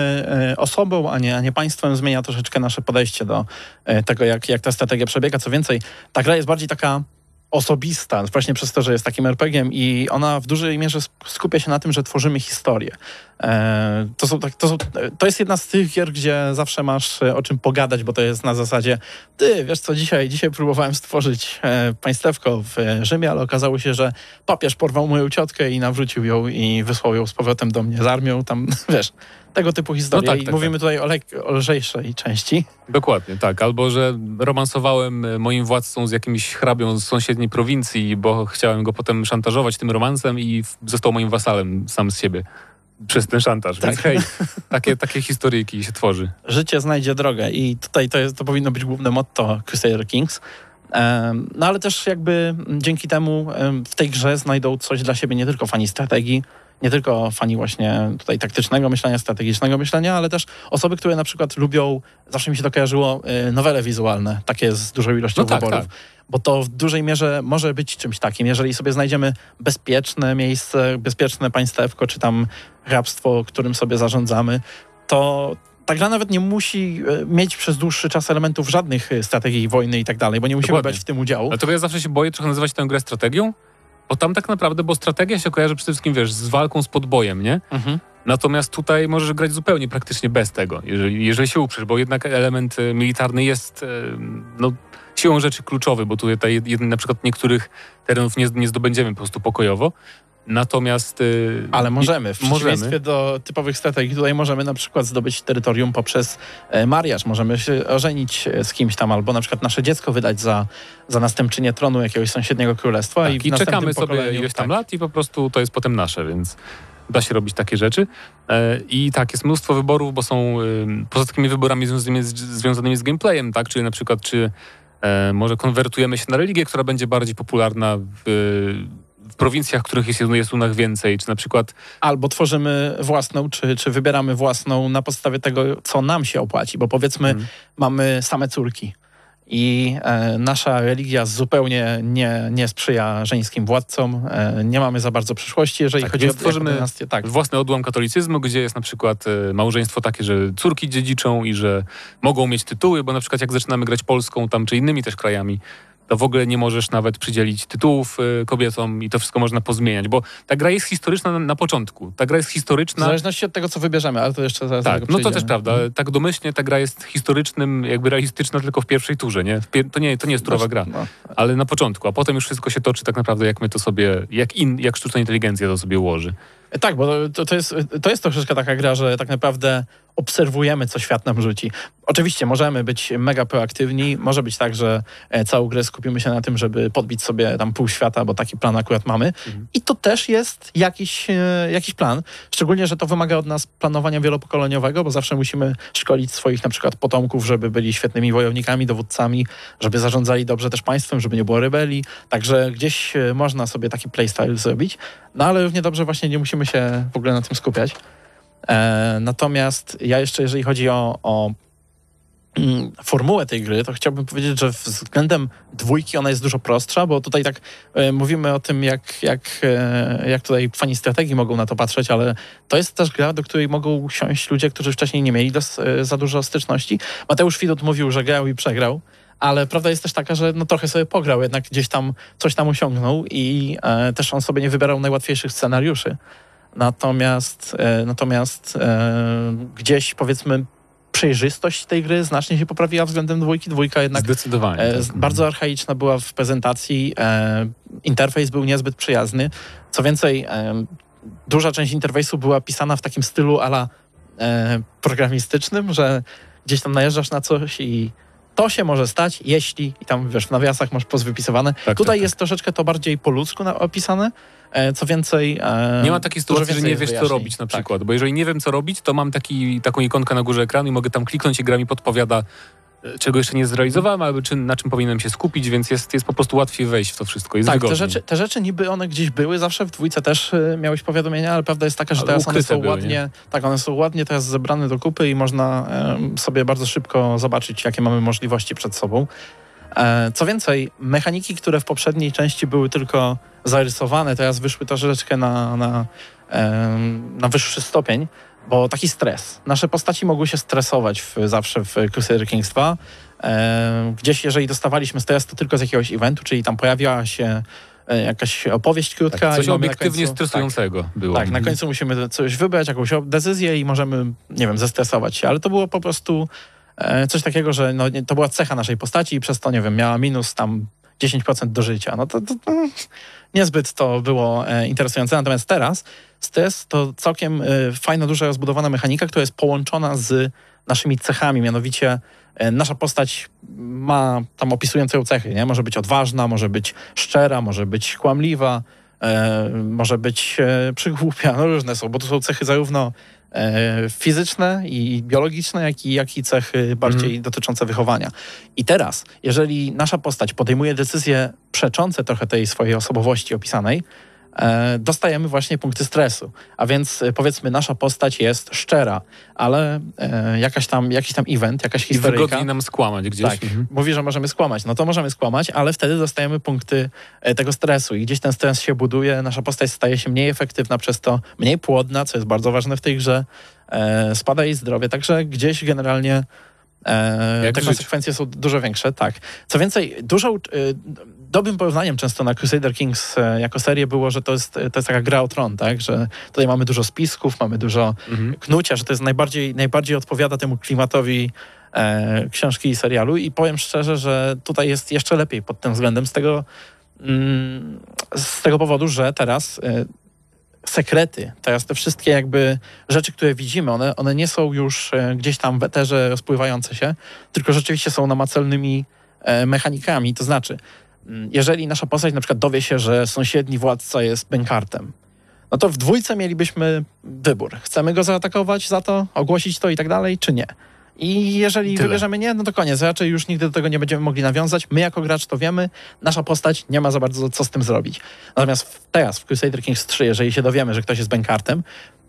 e, osobą, a nie, a nie państwem, zmienia troszeczkę nasze podejście do e, tego, jak, jak ta strategia przebiega. Co więcej, ta gra jest bardziej taka osobista, właśnie przez to, że jest takim RPG-iem i ona w dużej mierze sk- skupia się na tym, że tworzymy historię. E, to, są, tak- to, są, to jest jedna z tych gier, gdzie zawsze masz e, o czym pogadać, bo to jest na zasadzie ty, wiesz co, dzisiaj, dzisiaj próbowałem stworzyć e, państewko w Rzymie, ale okazało się, że papież porwał moją ciotkę i nawrócił ją i wysłał ją z powrotem do mnie z armią, tam, wiesz, tego typu historie. tak, I tak, mówimy tak. tutaj o, lek- o lżejszej części. Dokładnie, tak. Albo, że romansowałem e, moim władcą z jakimś hrabią z sąsiedniej prowincji, bo chciałem go potem szantażować tym romansem i został moim wasalem sam z siebie przez ten szantaż. Więc Tak. hej, takie, takie historyjki się tworzy. Życie znajdzie drogę i tutaj to, jest, to powinno być główne motto Crusader Kings. No ale też jakby dzięki temu em, w tej grze znajdą coś dla siebie nie tylko fani strategii, nie tylko fani właśnie tutaj taktycznego myślenia, strategicznego myślenia, ale też osoby, które na przykład lubią, zawsze mi się to kojarzyło, y, nowele wizualne, takie z dużą ilością No tak, wyborów. tak. Bo to w dużej mierze może być czymś takim, jeżeli sobie znajdziemy bezpieczne miejsce, bezpieczne państewko, czy tam hrabstwo, którym sobie zarządzamy, to ta gra nawet nie musi e, mieć przez dłuższy czas elementów żadnych e, strategii wojny i tak dalej, bo nie musimy Dokładnie. brać w tym udziału. Dlatego ja zawsze się boję trochę nazywać tę grę strategią, bo tam tak naprawdę, bo strategia się kojarzy przede wszystkim, wiesz, z walką z podbojem, nie? Mhm. Natomiast tutaj możesz grać zupełnie praktycznie bez tego, jeżeli, jeżeli się uprzesz, bo jednak element e, militarny jest e, no, siłą rzeczy kluczowy, bo tutaj na przykład niektórych terenów nie, nie zdobędziemy po prostu pokojowo. Natomiast. e, Ale możemy, w Możemy. przeciwieństwie do typowych strategii, tutaj możemy na przykład zdobyć terytorium poprzez e, mariaż, możemy się ożenić e, z kimś tam, albo na przykład nasze dziecko wydać za, za następczynię tronu jakiegoś sąsiedniego królestwa. Tak, i, i, czekamy sobie ileś tam tak. lat i po prostu to jest potem nasze, więc da się robić takie rzeczy. E, I tak, jest mnóstwo wyborów, bo są poza takimi wyborami związanymi z, związanymi z gameplayem, tak? Czyli na przykład, czy może konwertujemy się na religię, która będzie bardziej popularna w, w prowincjach, których jest, nas więcej, czy na przykład Albo tworzymy własną, czy, czy wybieramy własną na podstawie tego, co nam się opłaci, bo powiedzmy, Mhm. mamy same córki. I e, nasza religia zupełnie nie, nie sprzyja żeńskim władcom. E, nie mamy za bardzo przyszłości, jeżeli Tak, chodzi o tworzymy dynastię. Tak, własny odłam katolicyzmu, gdzie jest na przykład e, małżeństwo takie, że córki dziedziczą i że mogą mieć tytuły, bo na przykład jak zaczynamy grać Polską tam, czy innymi też krajami, to w ogóle nie możesz nawet przydzielić tytułów e, kobietom i to wszystko można pozmieniać, bo ta gra jest historyczna na, na początku. Ta gra jest w historyczna. zależności od tego, co wybierzemy, ale to jeszcze zaraz Tak, no to też prawda. Tak domyślnie ta gra jest historycznym, jakby realistyczna tylko w pierwszej turze, nie? W pier- to, nie to nie jest turowa gra, No, ale na początku, a potem już wszystko się toczy tak naprawdę, jak my to sobie, jak, in, jak sztuczna inteligencja to sobie ułoży. Tak, bo to, to, jest, to jest troszeczkę taka gra, że tak naprawdę obserwujemy, co świat nam rzuci. Oczywiście możemy być mega proaktywni, może być tak, że e, całą grę skupimy się na tym, żeby podbić sobie tam pół świata, bo taki plan akurat mamy. I to też jest jakiś, e, jakiś plan, szczególnie, że to wymaga od nas planowania wielopokoleniowego, bo zawsze musimy szkolić swoich na przykład potomków, żeby byli świetnymi wojownikami, dowódcami, żeby zarządzali dobrze też państwem, żeby nie było rebelii. Także gdzieś e, można sobie taki playstyle zrobić. No ale równie dobrze właśnie nie musimy się w ogóle na tym skupiać. E, natomiast ja jeszcze, jeżeli chodzi o, o mm, formułę tej gry, to chciałbym powiedzieć, że względem dwójki ona jest dużo prostsza, bo tutaj tak e, mówimy o tym, jak, jak, e, jak tutaj fani strategii mogą na to patrzeć, ale to jest też gra, do której mogą siąść ludzie, którzy wcześniej nie mieli dos, e, za dużo styczności. Mateusz Widut mówił, że grał i przegrał. Ale prawda jest też taka, że no trochę sobie pograł, jednak gdzieś tam coś tam osiągnął i e, też on sobie nie wybierał najłatwiejszych scenariuszy. Natomiast, e, natomiast e, gdzieś powiedzmy przejrzystość tej gry znacznie się poprawiła względem dwójki. Dwójka jednak Zdecydowanie. e, tak. bardzo archaiczna była w prezentacji. E, interfejs był niezbyt przyjazny. Co więcej, e, duża część interfejsu była pisana w takim stylu ala e, programistycznym, że gdzieś tam najeżdżasz na coś i to się może stać, jeśli, i tam wiesz, w nawiasach masz pozwypisywane. Tak, Tutaj tak, jest troszeczkę to bardziej po ludzku opisane. E, co więcej. E, Nie ma takiej sytuacji, że nie wiesz, co wyjaśnień. robić na Tak. przykład. Bo jeżeli nie wiem, co robić, to mam taki, taką ikonkę na górze ekranu i mogę tam kliknąć i gra mi podpowiada, czego jeszcze nie zrealizowałem, albo czy, na czym powinienem się skupić, więc jest, jest po prostu łatwiej wejść w to wszystko. Jest Tak, te rzeczy, te rzeczy niby one gdzieś były zawsze, w dwójce też y, miałeś powiadomienia, ale prawda jest taka, że Ale teraz one są były, ładnie, tak, one są ładnie teraz zebrane do kupy i można em, sobie bardzo szybko zobaczyć, jakie mamy możliwości przed sobą. E, co więcej, mechaniki, które w poprzedniej części były tylko zarysowane, teraz wyszły troszeczkę na, na, em, na wyższy stopień, bo taki stres. Nasze postaci mogły się stresować w, zawsze w Crusader Kings 2. E, gdzieś, jeżeli dostawaliśmy stres, to tylko z jakiegoś eventu, czyli tam pojawiała się e, jakaś opowieść krótka. Tak, coś obiektywnie końcu- stresującego było. Tak, tak, na końcu musimy coś wybrać, jakąś decyzję i możemy, nie wiem, zestresować się, ale to było po prostu e, coś takiego, że no, to była cecha naszej postaci i przez to, nie wiem, miała minus tam 10% do życia. No to, to, to niezbyt to było e, interesujące. Natomiast teraz stres to całkiem e, fajna, duża, rozbudowana mechanika, która jest połączona z naszymi cechami, mianowicie e, nasza postać ma tam opisujące ją cechy, nie? Może być odważna, może być szczera, może być kłamliwa, e, może być e, przygłupia, no różne są, bo to są cechy zarówno fizyczne i biologiczne, jak i, jak i cechy bardziej dotyczące wychowania. I teraz, jeżeli nasza postać podejmuje decyzje przeczące trochę tej swojej osobowości opisanej, e, dostajemy właśnie punkty stresu. A więc e, powiedzmy, nasza postać jest szczera, ale e, jakaś tam, jakiś tam event, jakaś I historyjka... wygodniej nam skłamać gdzieś. Tak, Mhm. mówi, że możemy skłamać. No to możemy skłamać, ale wtedy dostajemy punkty e, tego stresu i gdzieś ten stres się buduje, nasza postać staje się mniej efektywna, przez to mniej płodna, co jest bardzo ważne w tej grze, e, spada jej zdrowie, także gdzieś generalnie E, te żyć. konsekwencje są dużo większe, tak. Co więcej, dużą, e, dobrym porównaniem często na Crusader Kings e, jako serię było, że to jest, to jest taka gra o tron, tak? Że tutaj mamy dużo spisków, mamy dużo Mhm. knucia, że to jest najbardziej, najbardziej odpowiada temu klimatowi e, książki i serialu i powiem szczerze, że tutaj jest jeszcze lepiej pod tym względem z tego, mm, z tego powodu, że teraz e, sekrety, teraz te wszystkie jakby rzeczy, które widzimy, one, one nie są już e, gdzieś tam w eterze rozpływające się, tylko rzeczywiście są namacalnymi e, mechanikami, to znaczy jeżeli nasza postać na przykład dowie się, że sąsiedni władca jest bękartem, no to w dwójce mielibyśmy wybór. Chcemy go zaatakować za to, ogłosić to i tak dalej, czy nie? I jeżeli Tyle. wybierzemy nie, no to koniec. Raczej już nigdy do tego nie będziemy mogli nawiązać. My jako gracz to wiemy, nasza postać nie ma za bardzo co z tym zrobić. Natomiast teraz w Crusader Kings 3, jeżeli się dowiemy, że ktoś jest bękartem,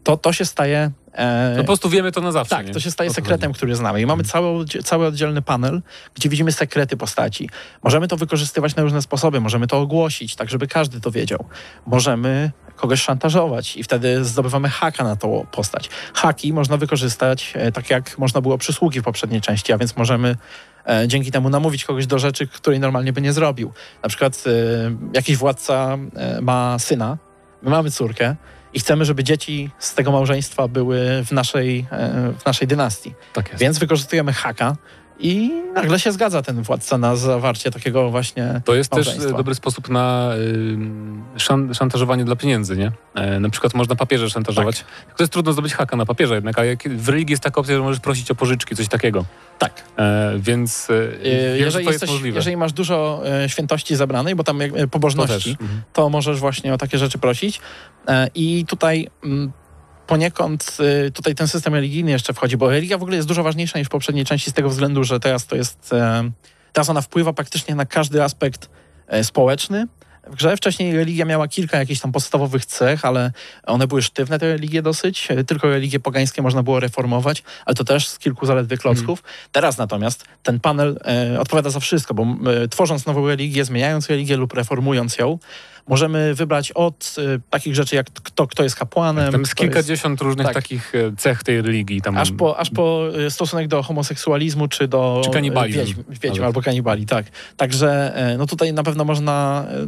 to to się staje... E, No po prostu wiemy to na zawsze. tak, nie? to się staje to sekretem, który znamy. I mamy cały, cały oddzielny panel, gdzie widzimy sekrety postaci. Możemy to wykorzystywać na różne sposoby, możemy to ogłosić, tak żeby każdy to wiedział. Możemy kogoś szantażować i wtedy zdobywamy haka na tą postać. Haki można wykorzystać e, tak, jak można było przysługi w poprzedniej części, a więc możemy e, dzięki temu namówić kogoś do rzeczy, której normalnie by nie zrobił. Na przykład e, jakiś władca e, ma syna, my mamy córkę, i chcemy, żeby dzieci z tego małżeństwa były w naszej, e, w naszej dynastii. Tak. Więc wykorzystujemy haka i nagle się zgadza ten władca na zawarcie takiego właśnie To jest też dobry sposób na y, szan, szantażowanie dla pieniędzy, nie? E, na przykład można papierze szantażować. Tak. To jest trudno zdobyć haka na papierze jednak, a jak, w religii jest taka opcja, że możesz prosić o pożyczki, coś takiego. Tak. E, więc e, E, Jeżeli, to jest jesteś, możliwe. jeżeli masz dużo świętości zabranej, bo tam to pobożności, też. Mhm. to możesz właśnie o takie rzeczy prosić. I tutaj mm, poniekąd y, tutaj ten system religijny jeszcze wchodzi, bo religia w ogóle jest dużo ważniejsza niż w poprzedniej części z tego względu, że teraz to jest, e, teraz ona wpływa praktycznie na każdy aspekt e, społeczny. W grze wcześniej religia miała kilka jakichś tam podstawowych cech, ale one były sztywne, te religie dosyć. E, Tylko religie pogańskie można było reformować, ale to też z kilku zaledwie klocków. Teraz natomiast ten panel e, odpowiada za wszystko, bo e, tworząc nową religię, zmieniając religię lub reformując ją, możemy wybrać od e, takich rzeczy jak kto, kto jest kapłanem, Tam jest kto jest- kilkadziesiąt różnych tak. takich e, cech tej religii. Tam Aż po, aż po e, stosunek do homoseksualizmu, czy do Czy kanibalizm. e, wiedźm, wiedźm albo kanibali, tak. Także e, no tutaj na pewno można e,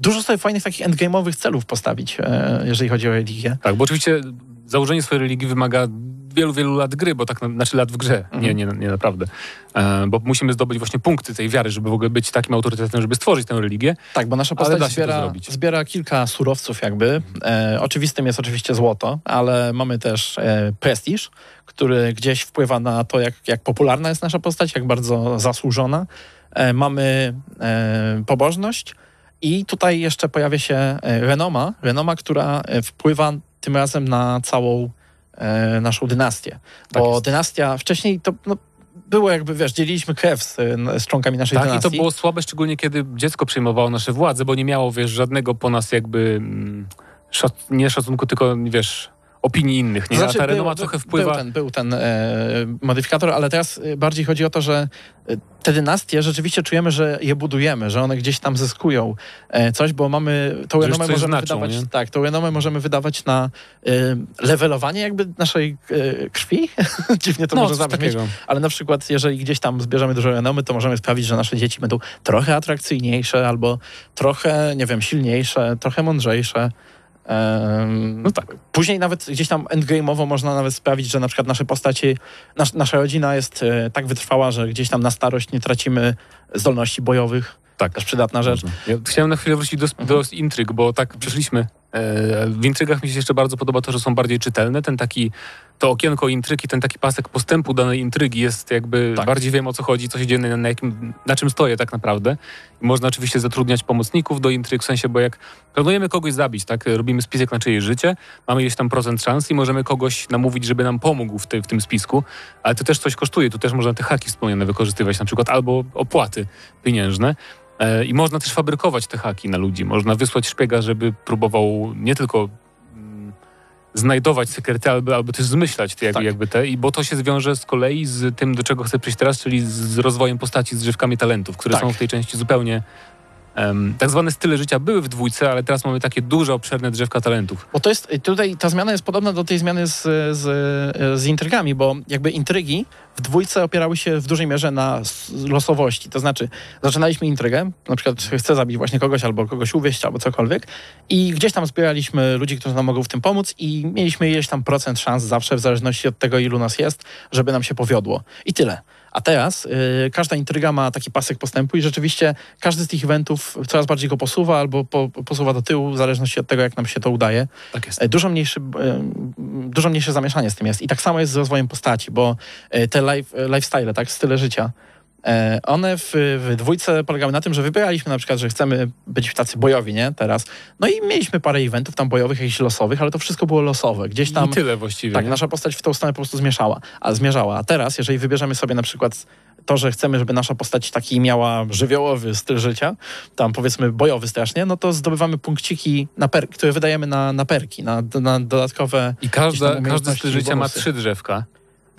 dużo sobie fajnych takich endgame'owych celów postawić, jeżeli chodzi o religię. Tak, bo oczywiście założenie swojej religii wymaga wielu, wielu lat gry, bo tak, na- znaczy lat w grze, Mhm. nie, nie, nie naprawdę. E, bo musimy zdobyć właśnie punkty tej wiary, żeby w ogóle być takim autorytetem, żeby stworzyć tę religię. Tak, bo nasza postać zbiera, zbiera kilka surowców jakby. E, oczywistym jest oczywiście złoto, ale mamy też e, prestiż, który gdzieś wpływa na to, jak, jak popularna jest nasza postać, jak bardzo zasłużona. E, mamy e, pobożność i tutaj jeszcze pojawia się e, renoma, renoma, która e, wpływa tym razem na całą naszą dynastię. Tak Bo jest. dynastia wcześniej to no, było jakby, wiesz, dzieliliśmy krew z, z członkami naszej Tak, i dynastii. to było słabe, szczególnie kiedy dziecko przejmowało nasze władze, bo nie miało, wiesz, żadnego po nas jakby mm, szac- nie szacunku, tylko, wiesz, opinii innych, nie? Znaczy, A ta renoma był- trochę wpływa... Był ten, był ten e, modyfikator, ale teraz e, bardziej chodzi o to, że e, te dynastie rzeczywiście czujemy, że je budujemy, że one gdzieś tam zyskują e, coś, bo mamy tą Że renomę możemy znaczą, wydawać. nie? Tak, tą renomę możemy wydawać na levelowanie jakby naszej krwi. Dziwnie to no, może zabrzmieć. Ale na przykład, jeżeli gdzieś tam zbierzemy dużo renomy, to możemy sprawić, że nasze dzieci będą trochę atrakcyjniejsze albo trochę, nie wiem, silniejsze, trochę mądrzejsze. Em, No tak. Później nawet gdzieś tam endgame'owo można nawet sprawić, że na przykład nasze postaci, nas, nasza rodzina jest e, tak wytrwała, że gdzieś tam na starość nie tracimy zdolności bojowych. Tak. Też przydatna rzecz. Można. Ja chciałem na chwilę wrócić do, do intryg, bo tak przeszliśmy. E, W intrygach mi się jeszcze bardzo podoba to, że są bardziej czytelne. Ten taki, to okienko intryg i ten taki pasek postępu danej intrygi jest jakby, Tak. bardziej wiem o co chodzi, co się dzieje, na, na, jakim, na czym stoję tak naprawdę. I można oczywiście zatrudniać pomocników do intryg, w sensie, bo jak planujemy kogoś zabić, tak, robimy spisek na czyjeś życie, mamy ileś tam procent szans i możemy kogoś namówić, żeby nam pomógł w, tej- w tym spisku, ale to też coś kosztuje, tu też można te haki wspomniane wykorzystywać na przykład, albo opłaty pieniężne. E, I można też fabrykować te haki na ludzi. Można wysłać szpiega, żeby próbował nie tylko mm, znajdować sekrety, albo, albo też zmyślać te, jakby, Tak. jakby te. I bo to się wiąże z kolei z tym, do czego chcę przyjść teraz, czyli z rozwojem postaci, z żywkami talentów, które Tak. są w tej części zupełnie... tak zwane style życia były w dwójce, ale teraz mamy takie duże, obszerne drzewka talentów. Bo to jest, tutaj ta zmiana jest podobna do tej zmiany z, z, z intrygami, bo jakby intrygi w dwójce opierały się w dużej mierze na losowości. To znaczy, zaczynaliśmy intrygę, na przykład chcę zabić właśnie kogoś, albo kogoś uwieść, albo cokolwiek i gdzieś tam zbieraliśmy ludzi, którzy nam mogą w tym pomóc i mieliśmy ileś tam procent szans zawsze, w zależności od tego, ilu nas jest, żeby nam się powiodło. I tyle. A teraz y, każda intryga ma taki pasek postępu i rzeczywiście każdy z tych eventów coraz bardziej go posuwa albo po, posuwa do tyłu, w zależności od tego, jak nam się to udaje. Tak jest. E, Dużo, mniejszy, e, dużo mniejsze zamieszanie z tym jest. I tak samo jest z rozwojem postaci, bo e, te life, lifestyle, tak, style życia, one w, w dwójce polegały na tym, że wybieraliśmy na przykład, że chcemy być tacy bojowi, nie, teraz. No i mieliśmy parę eventów tam bojowych, jakichś losowych, ale to wszystko było losowe. Gdzieś tam... I tyle właściwie. Tak, nasza postać w tą stronę po prostu zmieszała, a zmierzała. A teraz, jeżeli wybierzemy sobie na przykład to, że chcemy, żeby nasza postać taki miała żywiołowy styl życia, tam powiedzmy bojowy strasznie, no to zdobywamy punkciki, na per, które wydajemy na, na perki, na, na dodatkowe I każda, każdy styl życia ma bonusy. trzy drzewka.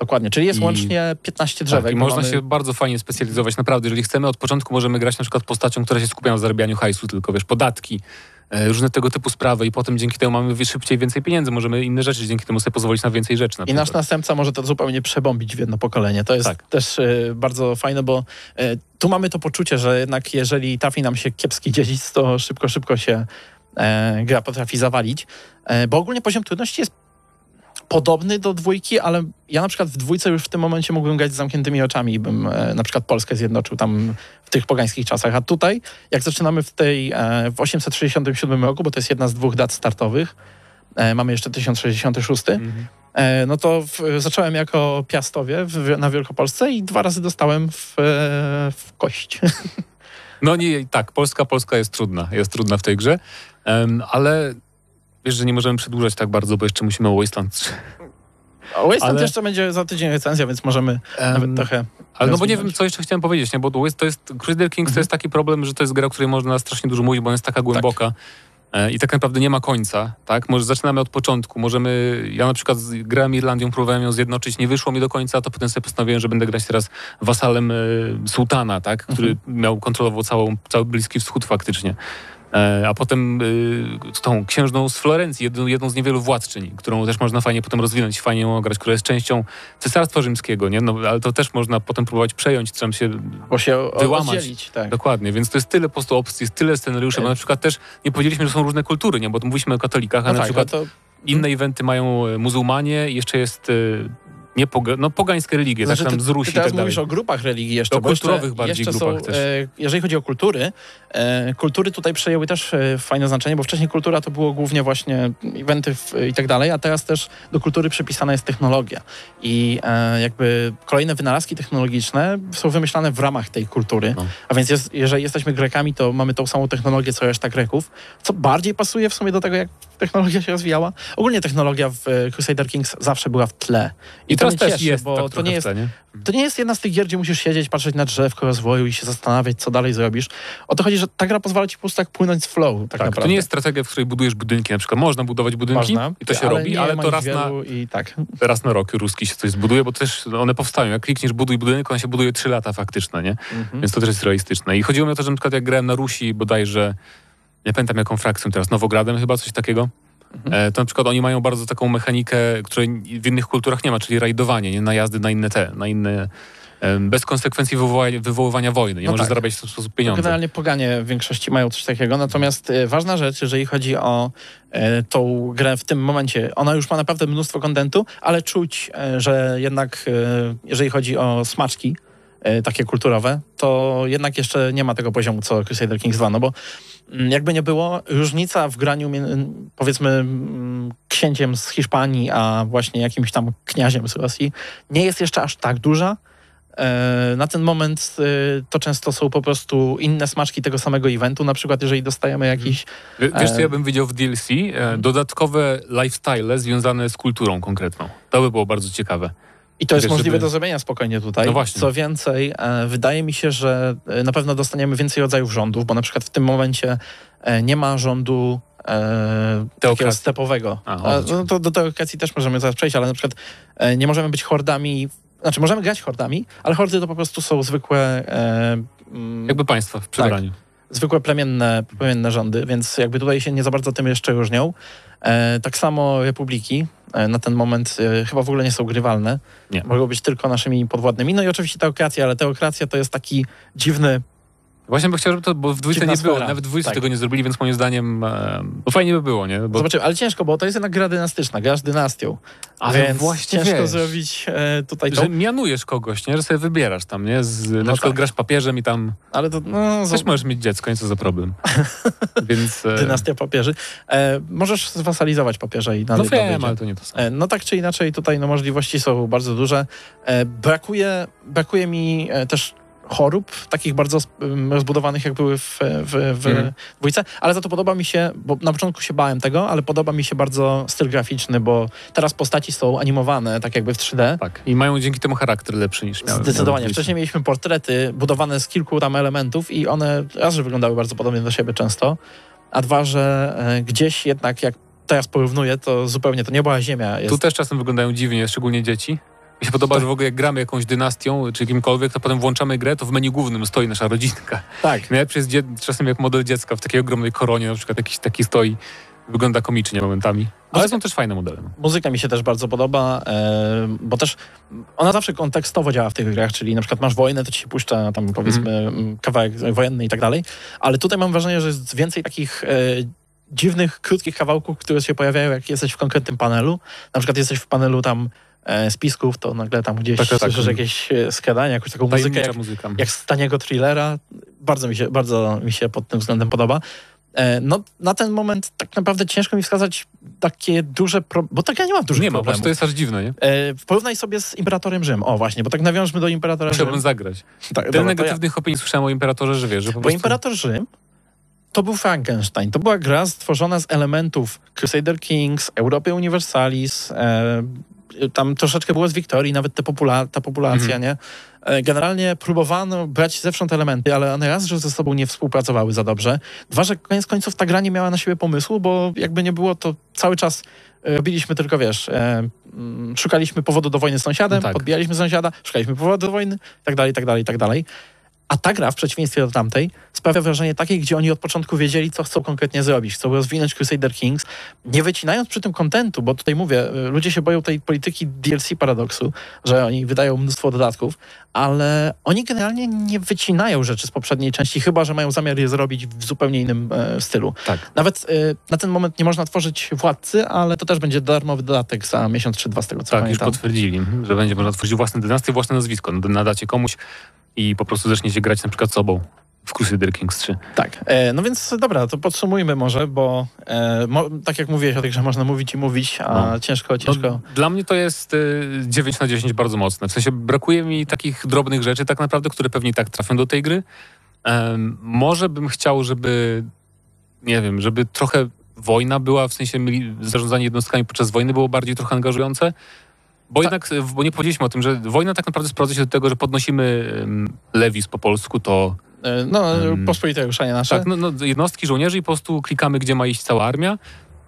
Dokładnie, czyli jest I- łącznie 15 drzewek. Tak, I można mamy- się bardzo fajnie specjalizować. Naprawdę, jeżeli chcemy, od początku możemy grać na przykład postacią, która się skupia na zarabianiu hajsu, tylko wiesz, podatki, e, różne tego typu sprawy i potem dzięki temu mamy szybciej więcej pieniędzy, możemy inne rzeczy dzięki temu sobie pozwolić na więcej rzeczy. Na I nasz następca może to zupełnie przebombić w jedno pokolenie. To jest Tak. też e, bardzo fajne, bo e, tu mamy to poczucie, że jednak jeżeli trafi nam się kiepski dziedzic, to szybko, szybko się e, gra potrafi zawalić. E, bo ogólnie poziom trudności jest podobny do dwójki, ale ja na przykład w dwójce już w tym momencie mógłbym grać z zamkniętymi oczami i bym e, na przykład Polskę zjednoczył tam w tych pogańskich czasach. A tutaj, jak zaczynamy w tej e, w 867 roku, bo to jest jedna z dwóch dat startowych, e, mamy jeszcze 1066, Mhm. E, no to w, zacząłem jako piastowie w, na Wielkopolsce i dwa razy dostałem w, e, w kość. No nie, tak, Polska, Polska jest trudna, jest trudna w tej grze, Em, ale wiesz, że nie możemy przedłużać tak bardzo, bo jeszcze musimy o Wasteland 3. A Wasteland Ale- jeszcze będzie za tydzień recenzja, więc możemy nawet Em, trochę... Ale no bo nie wiem, co jeszcze chciałem powiedzieć, nie? bo jest, to jest Crusader Kings to jest taki problem, że to jest gra, o której można strasznie dużo mówić, bo ona jest taka głęboka. E, I tak naprawdę nie ma końca, tak? Może zaczynamy od początku, możemy... Ja na przykład grałem Irlandią, próbowałem ją zjednoczyć, nie wyszło mi do końca, to potem sobie postanowiłem, że będę grać teraz wasalem e, sułtana, tak? Który miał, kontrolował całą, cały Bliski Wschód faktycznie. E, a potem y, tą księżną z Florencji, jedną, jedną z niewielu władczyń, którą też można fajnie potem rozwinąć, fajnie ją ograć, która jest częścią Cesarstwa Rzymskiego, nie? No, ale to też można potem próbować przejąć, trzeba się Bo się wyłamać. oddzielić, tak. Dokładnie, więc to jest tyle po prostu opcji, jest tyle scenariuszy, bo na przykład też nie powiedzieliśmy, że są różne kultury, nie? Bo mówiliśmy o katolikach, a No na tak, przykład ale to inne eventy mają e, muzułmanie jeszcze jest e, nie poga- no, pogańskie religie, Znaczy, tak tam z Rusi ty i teraz tak mówisz o grupach religii jeszcze. O bo jeszcze- kulturowych bardziej jeszcze grupach są, też. E, jeżeli chodzi o kultury, e, kultury tutaj przejęły też e, fajne znaczenie, bo wcześniej kultura to było głównie właśnie eventy w, i tak dalej, a teraz też do kultury przypisana jest technologia. I e, jakby kolejne wynalazki technologiczne są wymyślane w ramach tej kultury. No. A więc jest, jeżeli jesteśmy Grekami, to mamy tą samą technologię, co reszta Greków, co bardziej pasuje w sumie do tego, jak technologia się rozwijała. Ogólnie technologia w e, Crusader Kings zawsze była w tle. I to teraz też cieszy, jest bo tak to nie jest to nie jest jedna z tych gier, gdzie musisz siedzieć, patrzeć na drzewko rozwoju i się zastanawiać, co dalej zrobisz. O to chodzi, że ta gra pozwala ci po prostu tak płynąć z flow, tak, Tak, naprawdę. to nie jest strategia, w której budujesz budynki. Na przykład można budować budynki Można, i to się ale robi, ale to raz na, I tak. raz na rok ruski się coś zbuduje, bo też one powstają. Jak klikniesz buduj budynek, on się buduje 3 lata faktyczne, nie? Mhm. Więc to też jest realistyczne. I chodziło mi o to, że na przykład jak grałem na Rusi bodajże, nie pamiętam jaką frakcją teraz, Nowogradem chyba, coś takiego, Mhm. e, to na przykład oni mają bardzo taką mechanikę, której w innych kulturach nie ma, czyli rajdowanie, nie? Najazdy na inne te, na inne... Bez konsekwencji wywoływania, wywoływania wojny. Nie No możesz tak. zarabiać w ten sposób No, pieniądze. generalnie poganie w większości mają coś takiego, natomiast e, ważna rzecz, jeżeli chodzi o e, tą grę w tym momencie, ona już ma naprawdę mnóstwo kontentu, ale czuć, e, że jednak e, jeżeli chodzi o smaczki, takie kulturowe, to jednak jeszcze nie ma tego poziomu co Crusader Kings 2, no bo jakby nie było, różnica w graniu mie- powiedzmy mm, księciem z Hiszpanii, a właśnie jakimś tam kniaziem z Rosji nie jest jeszcze aż tak duża. E, Na ten moment e, to często są po prostu inne smaczki tego samego eventu. Na przykład, jeżeli dostajemy jakiś. Wie- Wiesz, co E, ja bym widział w DLC? Dodatkowe lifestyle związane z kulturą konkretną. To by było bardzo ciekawe. I to jest możliwe do zrobienia spokojnie tutaj. No właśnie. Co więcej, e, wydaje mi się, że e, na pewno dostaniemy więcej rodzajów rządów, bo na przykład w tym momencie e, nie ma rządu. E, takiego stepowego. No to do teokracji też możemy zaraz przejść, ale na przykład nie możemy być hordami. Znaczy, możemy grać hordami, ale hordy to po prostu są zwykłe. E, mm, Jakby państwa w przebraniu. zwykłe plemienne, plemienne rządy, więc jakby tutaj się nie za bardzo tym jeszcze różnią. E, tak samo republiki, na ten moment e, chyba w ogóle nie są grywalne. Nie. Mogą być tylko naszymi podwładnymi. No i oczywiście teokracja, ale teokracja to jest taki dziwny Właśnie bym chciał, żeby to, bo w dwójce nie było, nawet w dwójce Tak. tego nie zrobili, więc moim zdaniem e, no fajnie by było, nie? Bo, Zobaczymy, ale ciężko, bo to jest jednak gra dynastyczna, grasz dynastią. Ale więc właśnie ciężko wiesz, zrobić e, tutaj to. że mianujesz kogoś, nie? Że sobie wybierasz tam, nie? Z, na No przykład tak. grasz papieżem i tam Ale to no, też zo- możesz mieć dziecko, nie co za problem. więc... E, dynastia papieży. E, możesz zwasalizować papieża i no dalej wiem, ale to nie to samo. E, No tak czy inaczej, tutaj no, możliwości są bardzo duże. E, brakuje, brakuje mi e, też chorób, takich bardzo rozbudowanych, jak były w, w, w Mhm. dwójce, ale za to podoba mi się, bo na początku się bałem tego, ale podoba mi się bardzo styl graficzny, bo teraz postaci są animowane, tak jakby w 3D. Tak. I mają dzięki temu charakter lepszy niż miałem. Zdecydowanie. Wcześniej mieliśmy portrety budowane z kilku tam elementów i one raz, że wyglądały bardzo podobnie do siebie często, a dwa, że e, gdzieś jednak jak teraz porównuję, to zupełnie to nie była ziemia. Jest Tu też czasem wyglądają dziwnie, szczególnie dzieci. Mi się podoba, że w ogóle jak gramy jakąś dynastią, czy kimkolwiek, to potem włączamy grę, to w menu głównym stoi nasza rodzinka. tak. Najlepszy jest dzie- czasem jak model dziecka w takiej ogromnej koronie, na przykład jakiś taki stoi. Wygląda komicznie momentami. Ale są też fajne modele. no. Muzyka mi się też bardzo podoba, e, bo też ona zawsze kontekstowo działa w tych grach, czyli na przykład masz wojnę, to ci się puszcza tam powiedzmy mm. kawałek wojenny i tak dalej, ale tutaj mam wrażenie, że jest więcej takich e, dziwnych, krótkich kawałków, które się pojawiają, jak jesteś w konkretnym panelu. Na przykład jesteś w panelu tam spisków, to nagle tam gdzieś Tak, tak, tak. słyszysz jakieś e, skradanie, jakąś taką muzykę, jak, muzyka. jak z taniego thrillera. Bardzo mi się, bardzo mi się pod tym względem podoba. E, No, na ten moment tak naprawdę ciężko mi wskazać takie duże bo tak ja nie mam dużych Nie ma, problemów. właśnie to jest aż dziwne, nie? E, porównaj sobie z Imperatorem Rzym. O właśnie, bo tak nawiążmy do Imperatora Chciałbym Rzym. zagrać. Tak, Tyle to ja. negatywnych opinii słyszałem o Imperatorze, że wiesz, że po Bo prostu... Imperator Rzym to był Frankenstein. To była gra stworzona z elementów Crusader Kings, Europy Universalis, e, tam troszeczkę było z Wiktorii, nawet te popula ta populacja, Mhm. nie? E, Generalnie próbowano brać zewsząd elementy, ale one raz, że ze sobą nie współpracowały za dobrze. Dwa, że koniec końców ta gra nie miała na siebie pomysłu, bo jakby nie było, to cały czas e, robiliśmy tylko, wiesz, e, mm, szukaliśmy powodu do wojny z sąsiadem, No tak. podbijaliśmy sąsiada, szukaliśmy powodu do wojny, tak dalej, tak dalej, tak dalej. A ta gra, w przeciwieństwie do tamtej, sprawia wrażenie takiej, gdzie oni od początku wiedzieli, co chcą konkretnie zrobić. Chcą rozwinąć Crusader Kings, nie wycinając przy tym kontentu, bo tutaj mówię, y, ludzie się boją tej polityki DLC paradoksu, że oni wydają mnóstwo dodatków, ale oni generalnie nie wycinają rzeczy z poprzedniej części, chyba, że mają zamiar je zrobić w zupełnie innym e, stylu. Tak. Nawet y, na ten moment nie można tworzyć władcy, ale to też będzie darmowy dodatek za miesiąc czy dwa z tego, co Tak, już pamiętam. potwierdzili, że będzie można tworzyć własne dynastie, własne nazwisko. Nadacie komuś i po prostu zaczniecie grać na przykład sobą w Crusader Kings 3. Tak, e, no więc dobra, to podsumujmy może, bo e, mo, tak jak mówiłeś o tych, że można mówić i mówić, a No. ciężko, No, ciężko. dla mnie to jest y, 9 na 10 bardzo mocne. W sensie brakuje mi takich drobnych rzeczy tak naprawdę, które pewnie tak trafią do tej gry. Em, może bym chciał, żeby nie wiem, żeby trochę wojna była, w sensie zarządzanie jednostkami podczas wojny było bardziej trochę angażujące. Bo Tak. jednak, y, bo nie powiedzieliśmy o tym, że wojna tak naprawdę sprowadza się do tego, że podnosimy um, levis po polsku, to E, no, Em, pospolite ruszanie nasze. tak, no, no, jednostki żołnierzy i po prostu klikamy, gdzie ma iść cała armia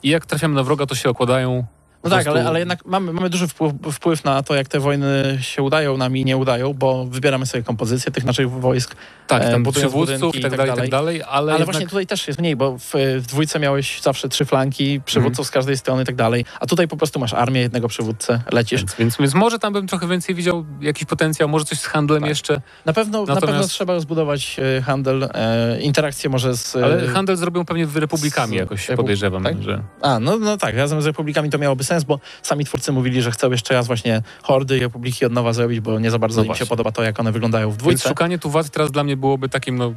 i jak trafiamy na wroga, to się okładają. No tak, ale, ale jednak mamy, mamy duży wpływ, wpływ na to, jak te wojny się udają nam i nie udają, bo wybieramy sobie kompozycję tych naszych wojsk. Tak, e, tam przywódców i tak dalej, i tak dalej, ale, Ale jednak, właśnie tutaj też jest mniej, bo w, w dwójce miałeś zawsze trzy flanki, przywódców Mhm. z każdej strony i tak dalej, a tutaj po prostu masz armię, jednego przywódcę, lecisz. więc, więc, więc może tam bym trochę więcej widział jakiś potencjał, może coś z handlem Tak. jeszcze, Na pewno, na Natomiast- pewno trzeba rozbudować e, handel, e, interakcje może z... e, ale handel zrobią pewnie w republikami z jakoś, podejrzewam, tak? że... A, no, no tak, razem z republikami to miałoby sens, bo sami twórcy mówili, że chcą jeszcze raz właśnie hordy i republiki od nowa zrobić, bo nie za bardzo No im się właśnie. podoba to, jak one wyglądają w Więc dwójce. szukanie tu wad teraz dla mnie byłoby takim, no,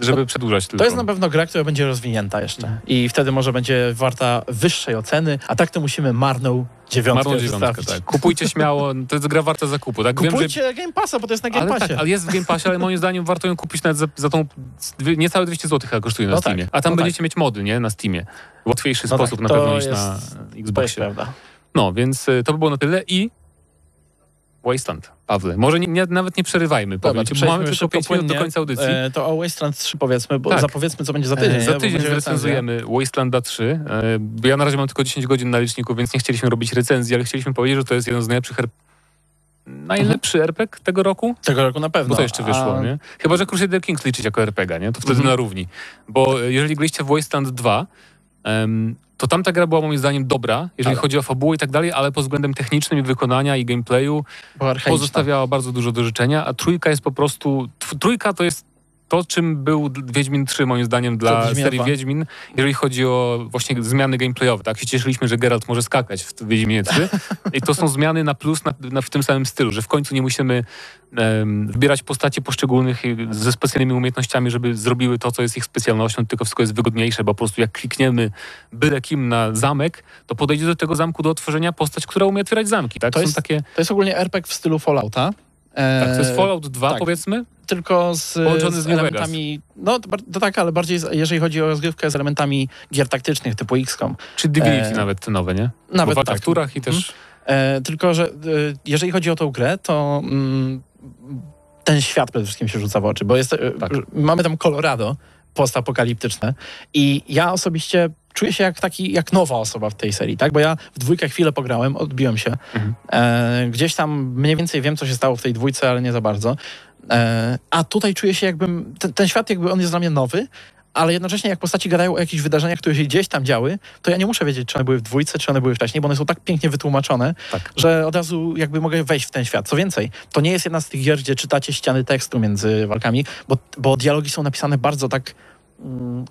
żeby przedłużać tylko. To jest na pewno gra, która będzie rozwinięta jeszcze i wtedy może będzie warta wyższej oceny, a tak to musimy marną dziewiątkę Marną dziewiątkę, tak. Kupujcie śmiało, to jest gra warta zakupu, tak? Wiem, że Kupujcie Game Passa, bo to jest na Game ale Passie. tak, ale jest w Game Passie, ale moim zdaniem warto ją kupić nawet za, za tą niecałe 200 zł chyba kosztuje na No tak, Steamie. A tam no będziecie mieć mody, nie? Na Steamie. Łatwiejszy No sposób tak, na pewno niż na To jest Xboxie. prawda. No, więc y, to by było na tyle i Wasteland, Pawle. Może nie, nie, nawet nie przerywajmy, Dobra, powiem ci, mamy tylko 5 minut do końca audycji. E, to o Wasteland 3 powiedzmy, bo Tak. zapowiedzmy, co będzie za tydzień. E, za tydzień zrecenzujemy Wastelanda 3. E, ja na razie mam tylko 10 godzin na liczniku, więc nie chcieliśmy robić recenzji, ale chcieliśmy powiedzieć, że to jest jeden z najlepszych najlepszy RPG tego roku. Tego roku na pewno. Bo to jeszcze wyszło, a... nie? Chyba, że Crusader Kings liczyć jako RPG, nie? To wtedy Mhm. na równi. Bo e, jeżeli graliście w Wasteland 2, em, to tamta gra była moim zdaniem dobra, jeżeli Ale. chodzi o fabułę i tak dalej, ale pod względem technicznym i wykonania i gameplayu pozostawiała bardzo dużo do życzenia, a trójka jest po prostu... Trójka to jest to, czym był Wiedźmin 3 moim zdaniem dla serii 2. Wiedźmin, jeżeli chodzi o właśnie zmiany gameplayowe. Tak się cieszyliśmy, że Geralt może skakać w Wiedźminie 3 i to są zmiany na plus na, na, w tym samym stylu, że w końcu nie musimy em, wybierać postaci poszczególnych i ze specjalnymi umiejętnościami, żeby zrobiły to, co jest ich specjalnością, tylko wszystko jest wygodniejsze, bo po prostu jak klikniemy byle kim na zamek, to podejdzie do tego zamku do otworzenia postać, która umie otwierać zamki. Tak? To są jest- takie... To jest ogólnie RPG w stylu Fallouta. E, Tak, to jest Fallout 2 tak. powiedzmy, Tylko z, Połączony z z elementami. No to, tak, ale bardziej jeżeli chodzi o rozgrywkę z elementami gier taktycznych typu XCOM. czy Divinity E, nawet te nowe, nie? Nawet Bo tak. w turach i Mhm. też... E, tylko, że e, jeżeli chodzi o tą grę, to mm, ten świat przede wszystkim się rzuca w oczy, bo jest, e, Tak. że mamy tam Colorado postapokaliptyczne i ja osobiście czuję się jak taki, jak nowa osoba w tej serii, tak? Bo ja w dwójkę chwilę pograłem, odbiłem się. Mhm. E, gdzieś tam mniej więcej wiem, co się stało w tej dwójce, ale nie za bardzo. E, a tutaj czuję się jakbym, ten, ten świat jakby on jest dla mnie nowy, ale jednocześnie jak postaci gadają o jakichś wydarzeniach, które się gdzieś tam działy, to ja nie muszę wiedzieć, czy one były w dwójce, czy one były wcześniej, bo one są tak pięknie wytłumaczone, Tak. że od razu jakby mogę wejść w ten świat. Co więcej, to nie jest jedna z tych gier, gdzie czytacie ściany tekstu między walkami, bo, bo dialogi są napisane bardzo tak, mm,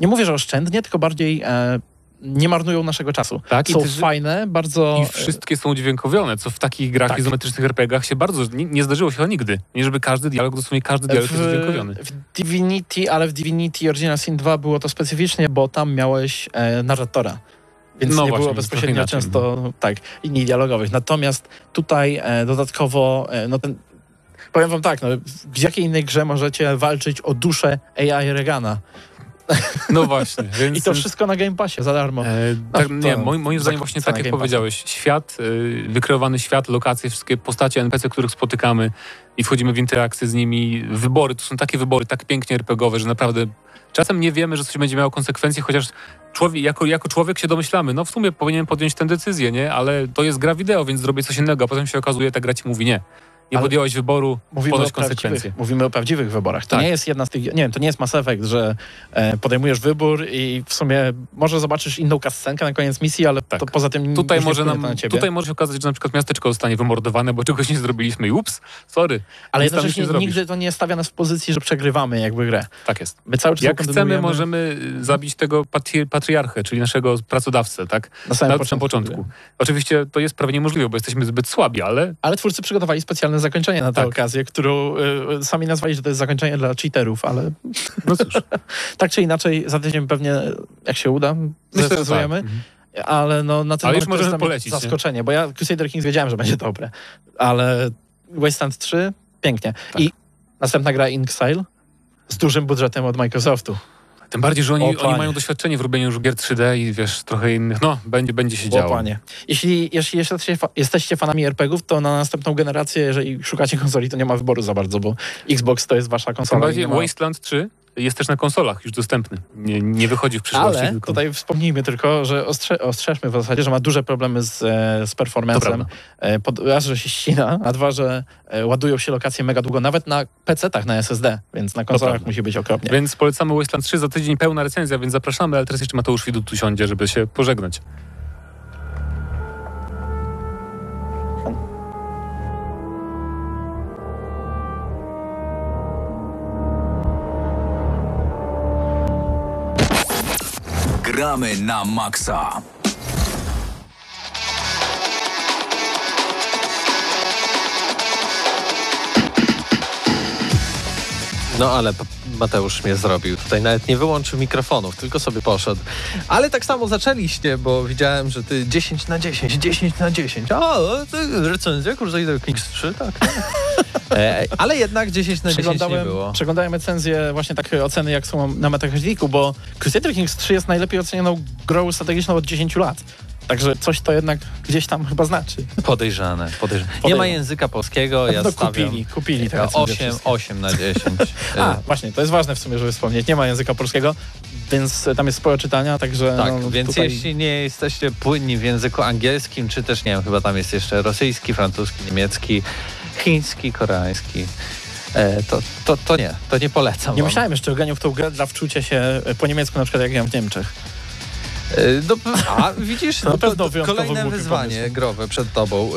nie mówię, że oszczędnie, tylko bardziej e, nie marnują naszego czasu. Tak, i są też- fajne, bardzo... I wszystkie są udźwiękowione, co w takich grach Tak. izometrycznych RPG-ach się bardzo nie, nie zdarzyło się chyba nigdy. Nie żeby każdy dialog, dosłownie każdy dialog jest udźwiękowiony. w Divinity, ale w Divinity Original Sin 2 było to specyficznie, bo tam miałeś e, narratora. Więc No nie właśnie, było bezpośrednio często tak, linii dialogowych. Natomiast tutaj e, dodatkowo, e, no ten, powiem wam tak, no, w jakiej innej grze możecie walczyć o duszę AI Regana? No właśnie, więc... I to wszystko na Game Passie za darmo. E, tak, nie, moim, moim zdaniem właśnie tak jak powiedziałeś, świat, y, wykreowany świat, lokacje, wszystkie postacie NPC, których spotykamy i wchodzimy w interakcję z nimi, wybory, to są takie wybory tak pięknie RPGowe, że naprawdę czasem nie wiemy, że coś będzie miało konsekwencje, chociaż człowiek, jako, jako człowiek się domyślamy, no w sumie powinienem podjąć tę decyzję, nie? Ale to jest gra wideo, więc zrobię coś innego, a potem się okazuje, ta gra ci mówi nie. Nie podjąłeś wyboru, Mówimy konsekwencje. mówimy o prawdziwych wyborach. To Tak. nie jest jedna z tych. Nie wiem, to nie jest Mass Effect, że e, podejmujesz wybór i w sumie może zobaczysz inną kascenkę na koniec misji, ale Tak. to poza tym Tutaj może, nam, na ciebie. tutaj może się okazać, że na przykład miasteczko zostanie wymordowane, bo czegoś nie zrobiliśmy i ups, sorry. ale jednocześnie nie nigdy to nie stawia nas w pozycji, że przegrywamy jakby grę. Tak jest. My cały czas Jak chcemy, możemy y, zabić tego patri patriarchę, czyli naszego pracodawcę, tak? na samym Na początku. początku. Oczywiście to jest prawie niemożliwe, bo jesteśmy zbyt słabi, ale Ale twórcy przygotowali specjalne zakończenie na tę Tak. okazję, którą y, sami nazwali, że to jest zakończenie dla cheaterów, ale no cóż. tak czy inaczej za tydzień pewnie, jak się uda, zrecenzujemy. Mhm. Ale no, na ten Ale już możemy polecić, nie? zaskoczenie, bo ja Crusader Kings wiedziałem, że będzie dobre, ale Wasteland 3 pięknie. Tak. I następna gra Inxile z dużym budżetem od Microsoftu. Tym bardziej, że O, oni, oni mają doświadczenie w robieniu już gier 3D i wiesz, trochę innych. No, będzie, będzie się O, działo. panie. Jeśli, jeśli jesteście, fa- jesteście fanami RPGów, to na następną generację, jeżeli szukacie konsoli, to nie ma wyboru za bardzo, bo Xbox to jest wasza Tym konsola. i bardziej ma... Wasteland 3 jest też na konsolach już dostępny. Nie, nie wychodzi w przyszłości. Ale tylko... tutaj wspomnijmy tylko, że ostrze, ostrzeżmy w zasadzie, że ma duże problemy z, e, z prawda. E, pod, raz, że się ścina, a dwa, że e, ładują się lokacje mega długo, nawet na PC-tach, na SSD, więc na konsolach musi być okropnie. Więc polecamy Wasteland 3 za tydzień pełna recenzja, więc zapraszamy, ale teraz jeszcze Mateusz Widut tu siądzie, żeby się pożegnać. Gramy na maksa. No ale Mateusz mnie zrobił. Tutaj nawet nie wyłączył mikrofonów, tylko sobie poszedł. Ale tak samo zaczęliście, bo widziałem, że ty 10 na 10, 10 na 10. A, to recenzja Crusader Kings 3, tak. E, ale jednak 10 na 10 nie Przeglądałem, było. przeglądałem recenzję, właśnie takie oceny, jak są na Metacriticu, bo Crusader Kings 3 jest najlepiej ocenioną grą strategiczną od 10 lat. Także coś to jednak gdzieś tam chyba znaczy. Podejrzane, podejrzane. Nie ma języka polskiego, ja no stawiam kupili, kupili te recenzje 8, wszystkie. 8 na 10. A, E, właśnie, to jest ważne w sumie, żeby wspomnieć. Nie ma języka polskiego, więc tam jest sporo czytania, także Tak, no, więc tutaj... jeśli nie jesteście płynni w języku angielskim, czy też, nie wiem, chyba tam jest jeszcze rosyjski, francuski, niemiecki, chiński, koreański, e, to, to, to nie, to nie polecam Nie wam. myślałem jeszcze o graniu w tą grę dla wczucia się e, po niemiecku, na przykład jak gram w Niemczech. E, Do, a widzisz, Na no, pewno to, wyjątkowo kolejne wyzwanie pomysł. growe przed tobą e,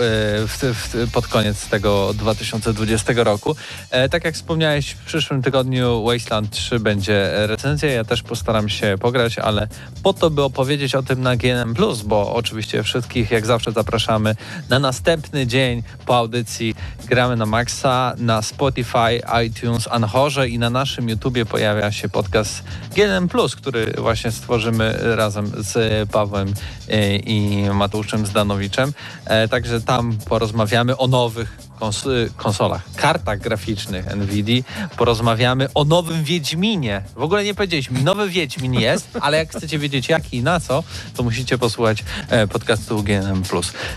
w, w, pod koniec tego 2020 roku. E, tak jak wspomniałeś, w przyszłym tygodniu Wasteland 3 będzie recenzja. Ja też postaram się pograć, ale po to, by opowiedzieć o tym na GNM+, bo oczywiście wszystkich jak zawsze zapraszamy na następny dzień po audycji Gramy na Maxa, na Spotify, iTunes, Anchorze i na naszym YouTubie pojawia się podcast GNM+, który właśnie stworzymy razem z Pawłem e, i Mateuszem Zdanowiczem. E, Także tam porozmawiamy o nowych kons- konsolach, kartach graficznych NVIDIA. Porozmawiamy o nowym Wiedźminie. W ogóle nie powiedzieliśmy, nowy Wiedźmin jest, ale jak chcecie wiedzieć jaki i na co, to musicie posłuchać e, podcastu GNM+.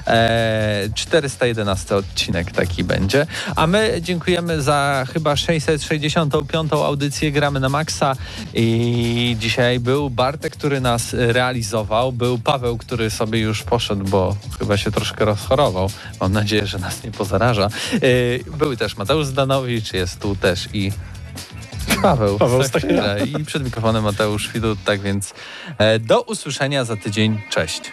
E, 411 odcinek taki będzie. A my dziękujemy za chyba 665 audycję Gramy na Maxa i dzisiaj był Bartek, który nas realizował, był Paweł, który sobie już poszedł, bo chyba się troszkę rozchorował. Mam nadzieję, że nas nie pozaraża. E, Był też Mateusz Zdanowicz, jest tu też i Paweł, Paweł i przed mikrofonem Mateusz Widut, tak więc e, do usłyszenia za tydzień. Cześć.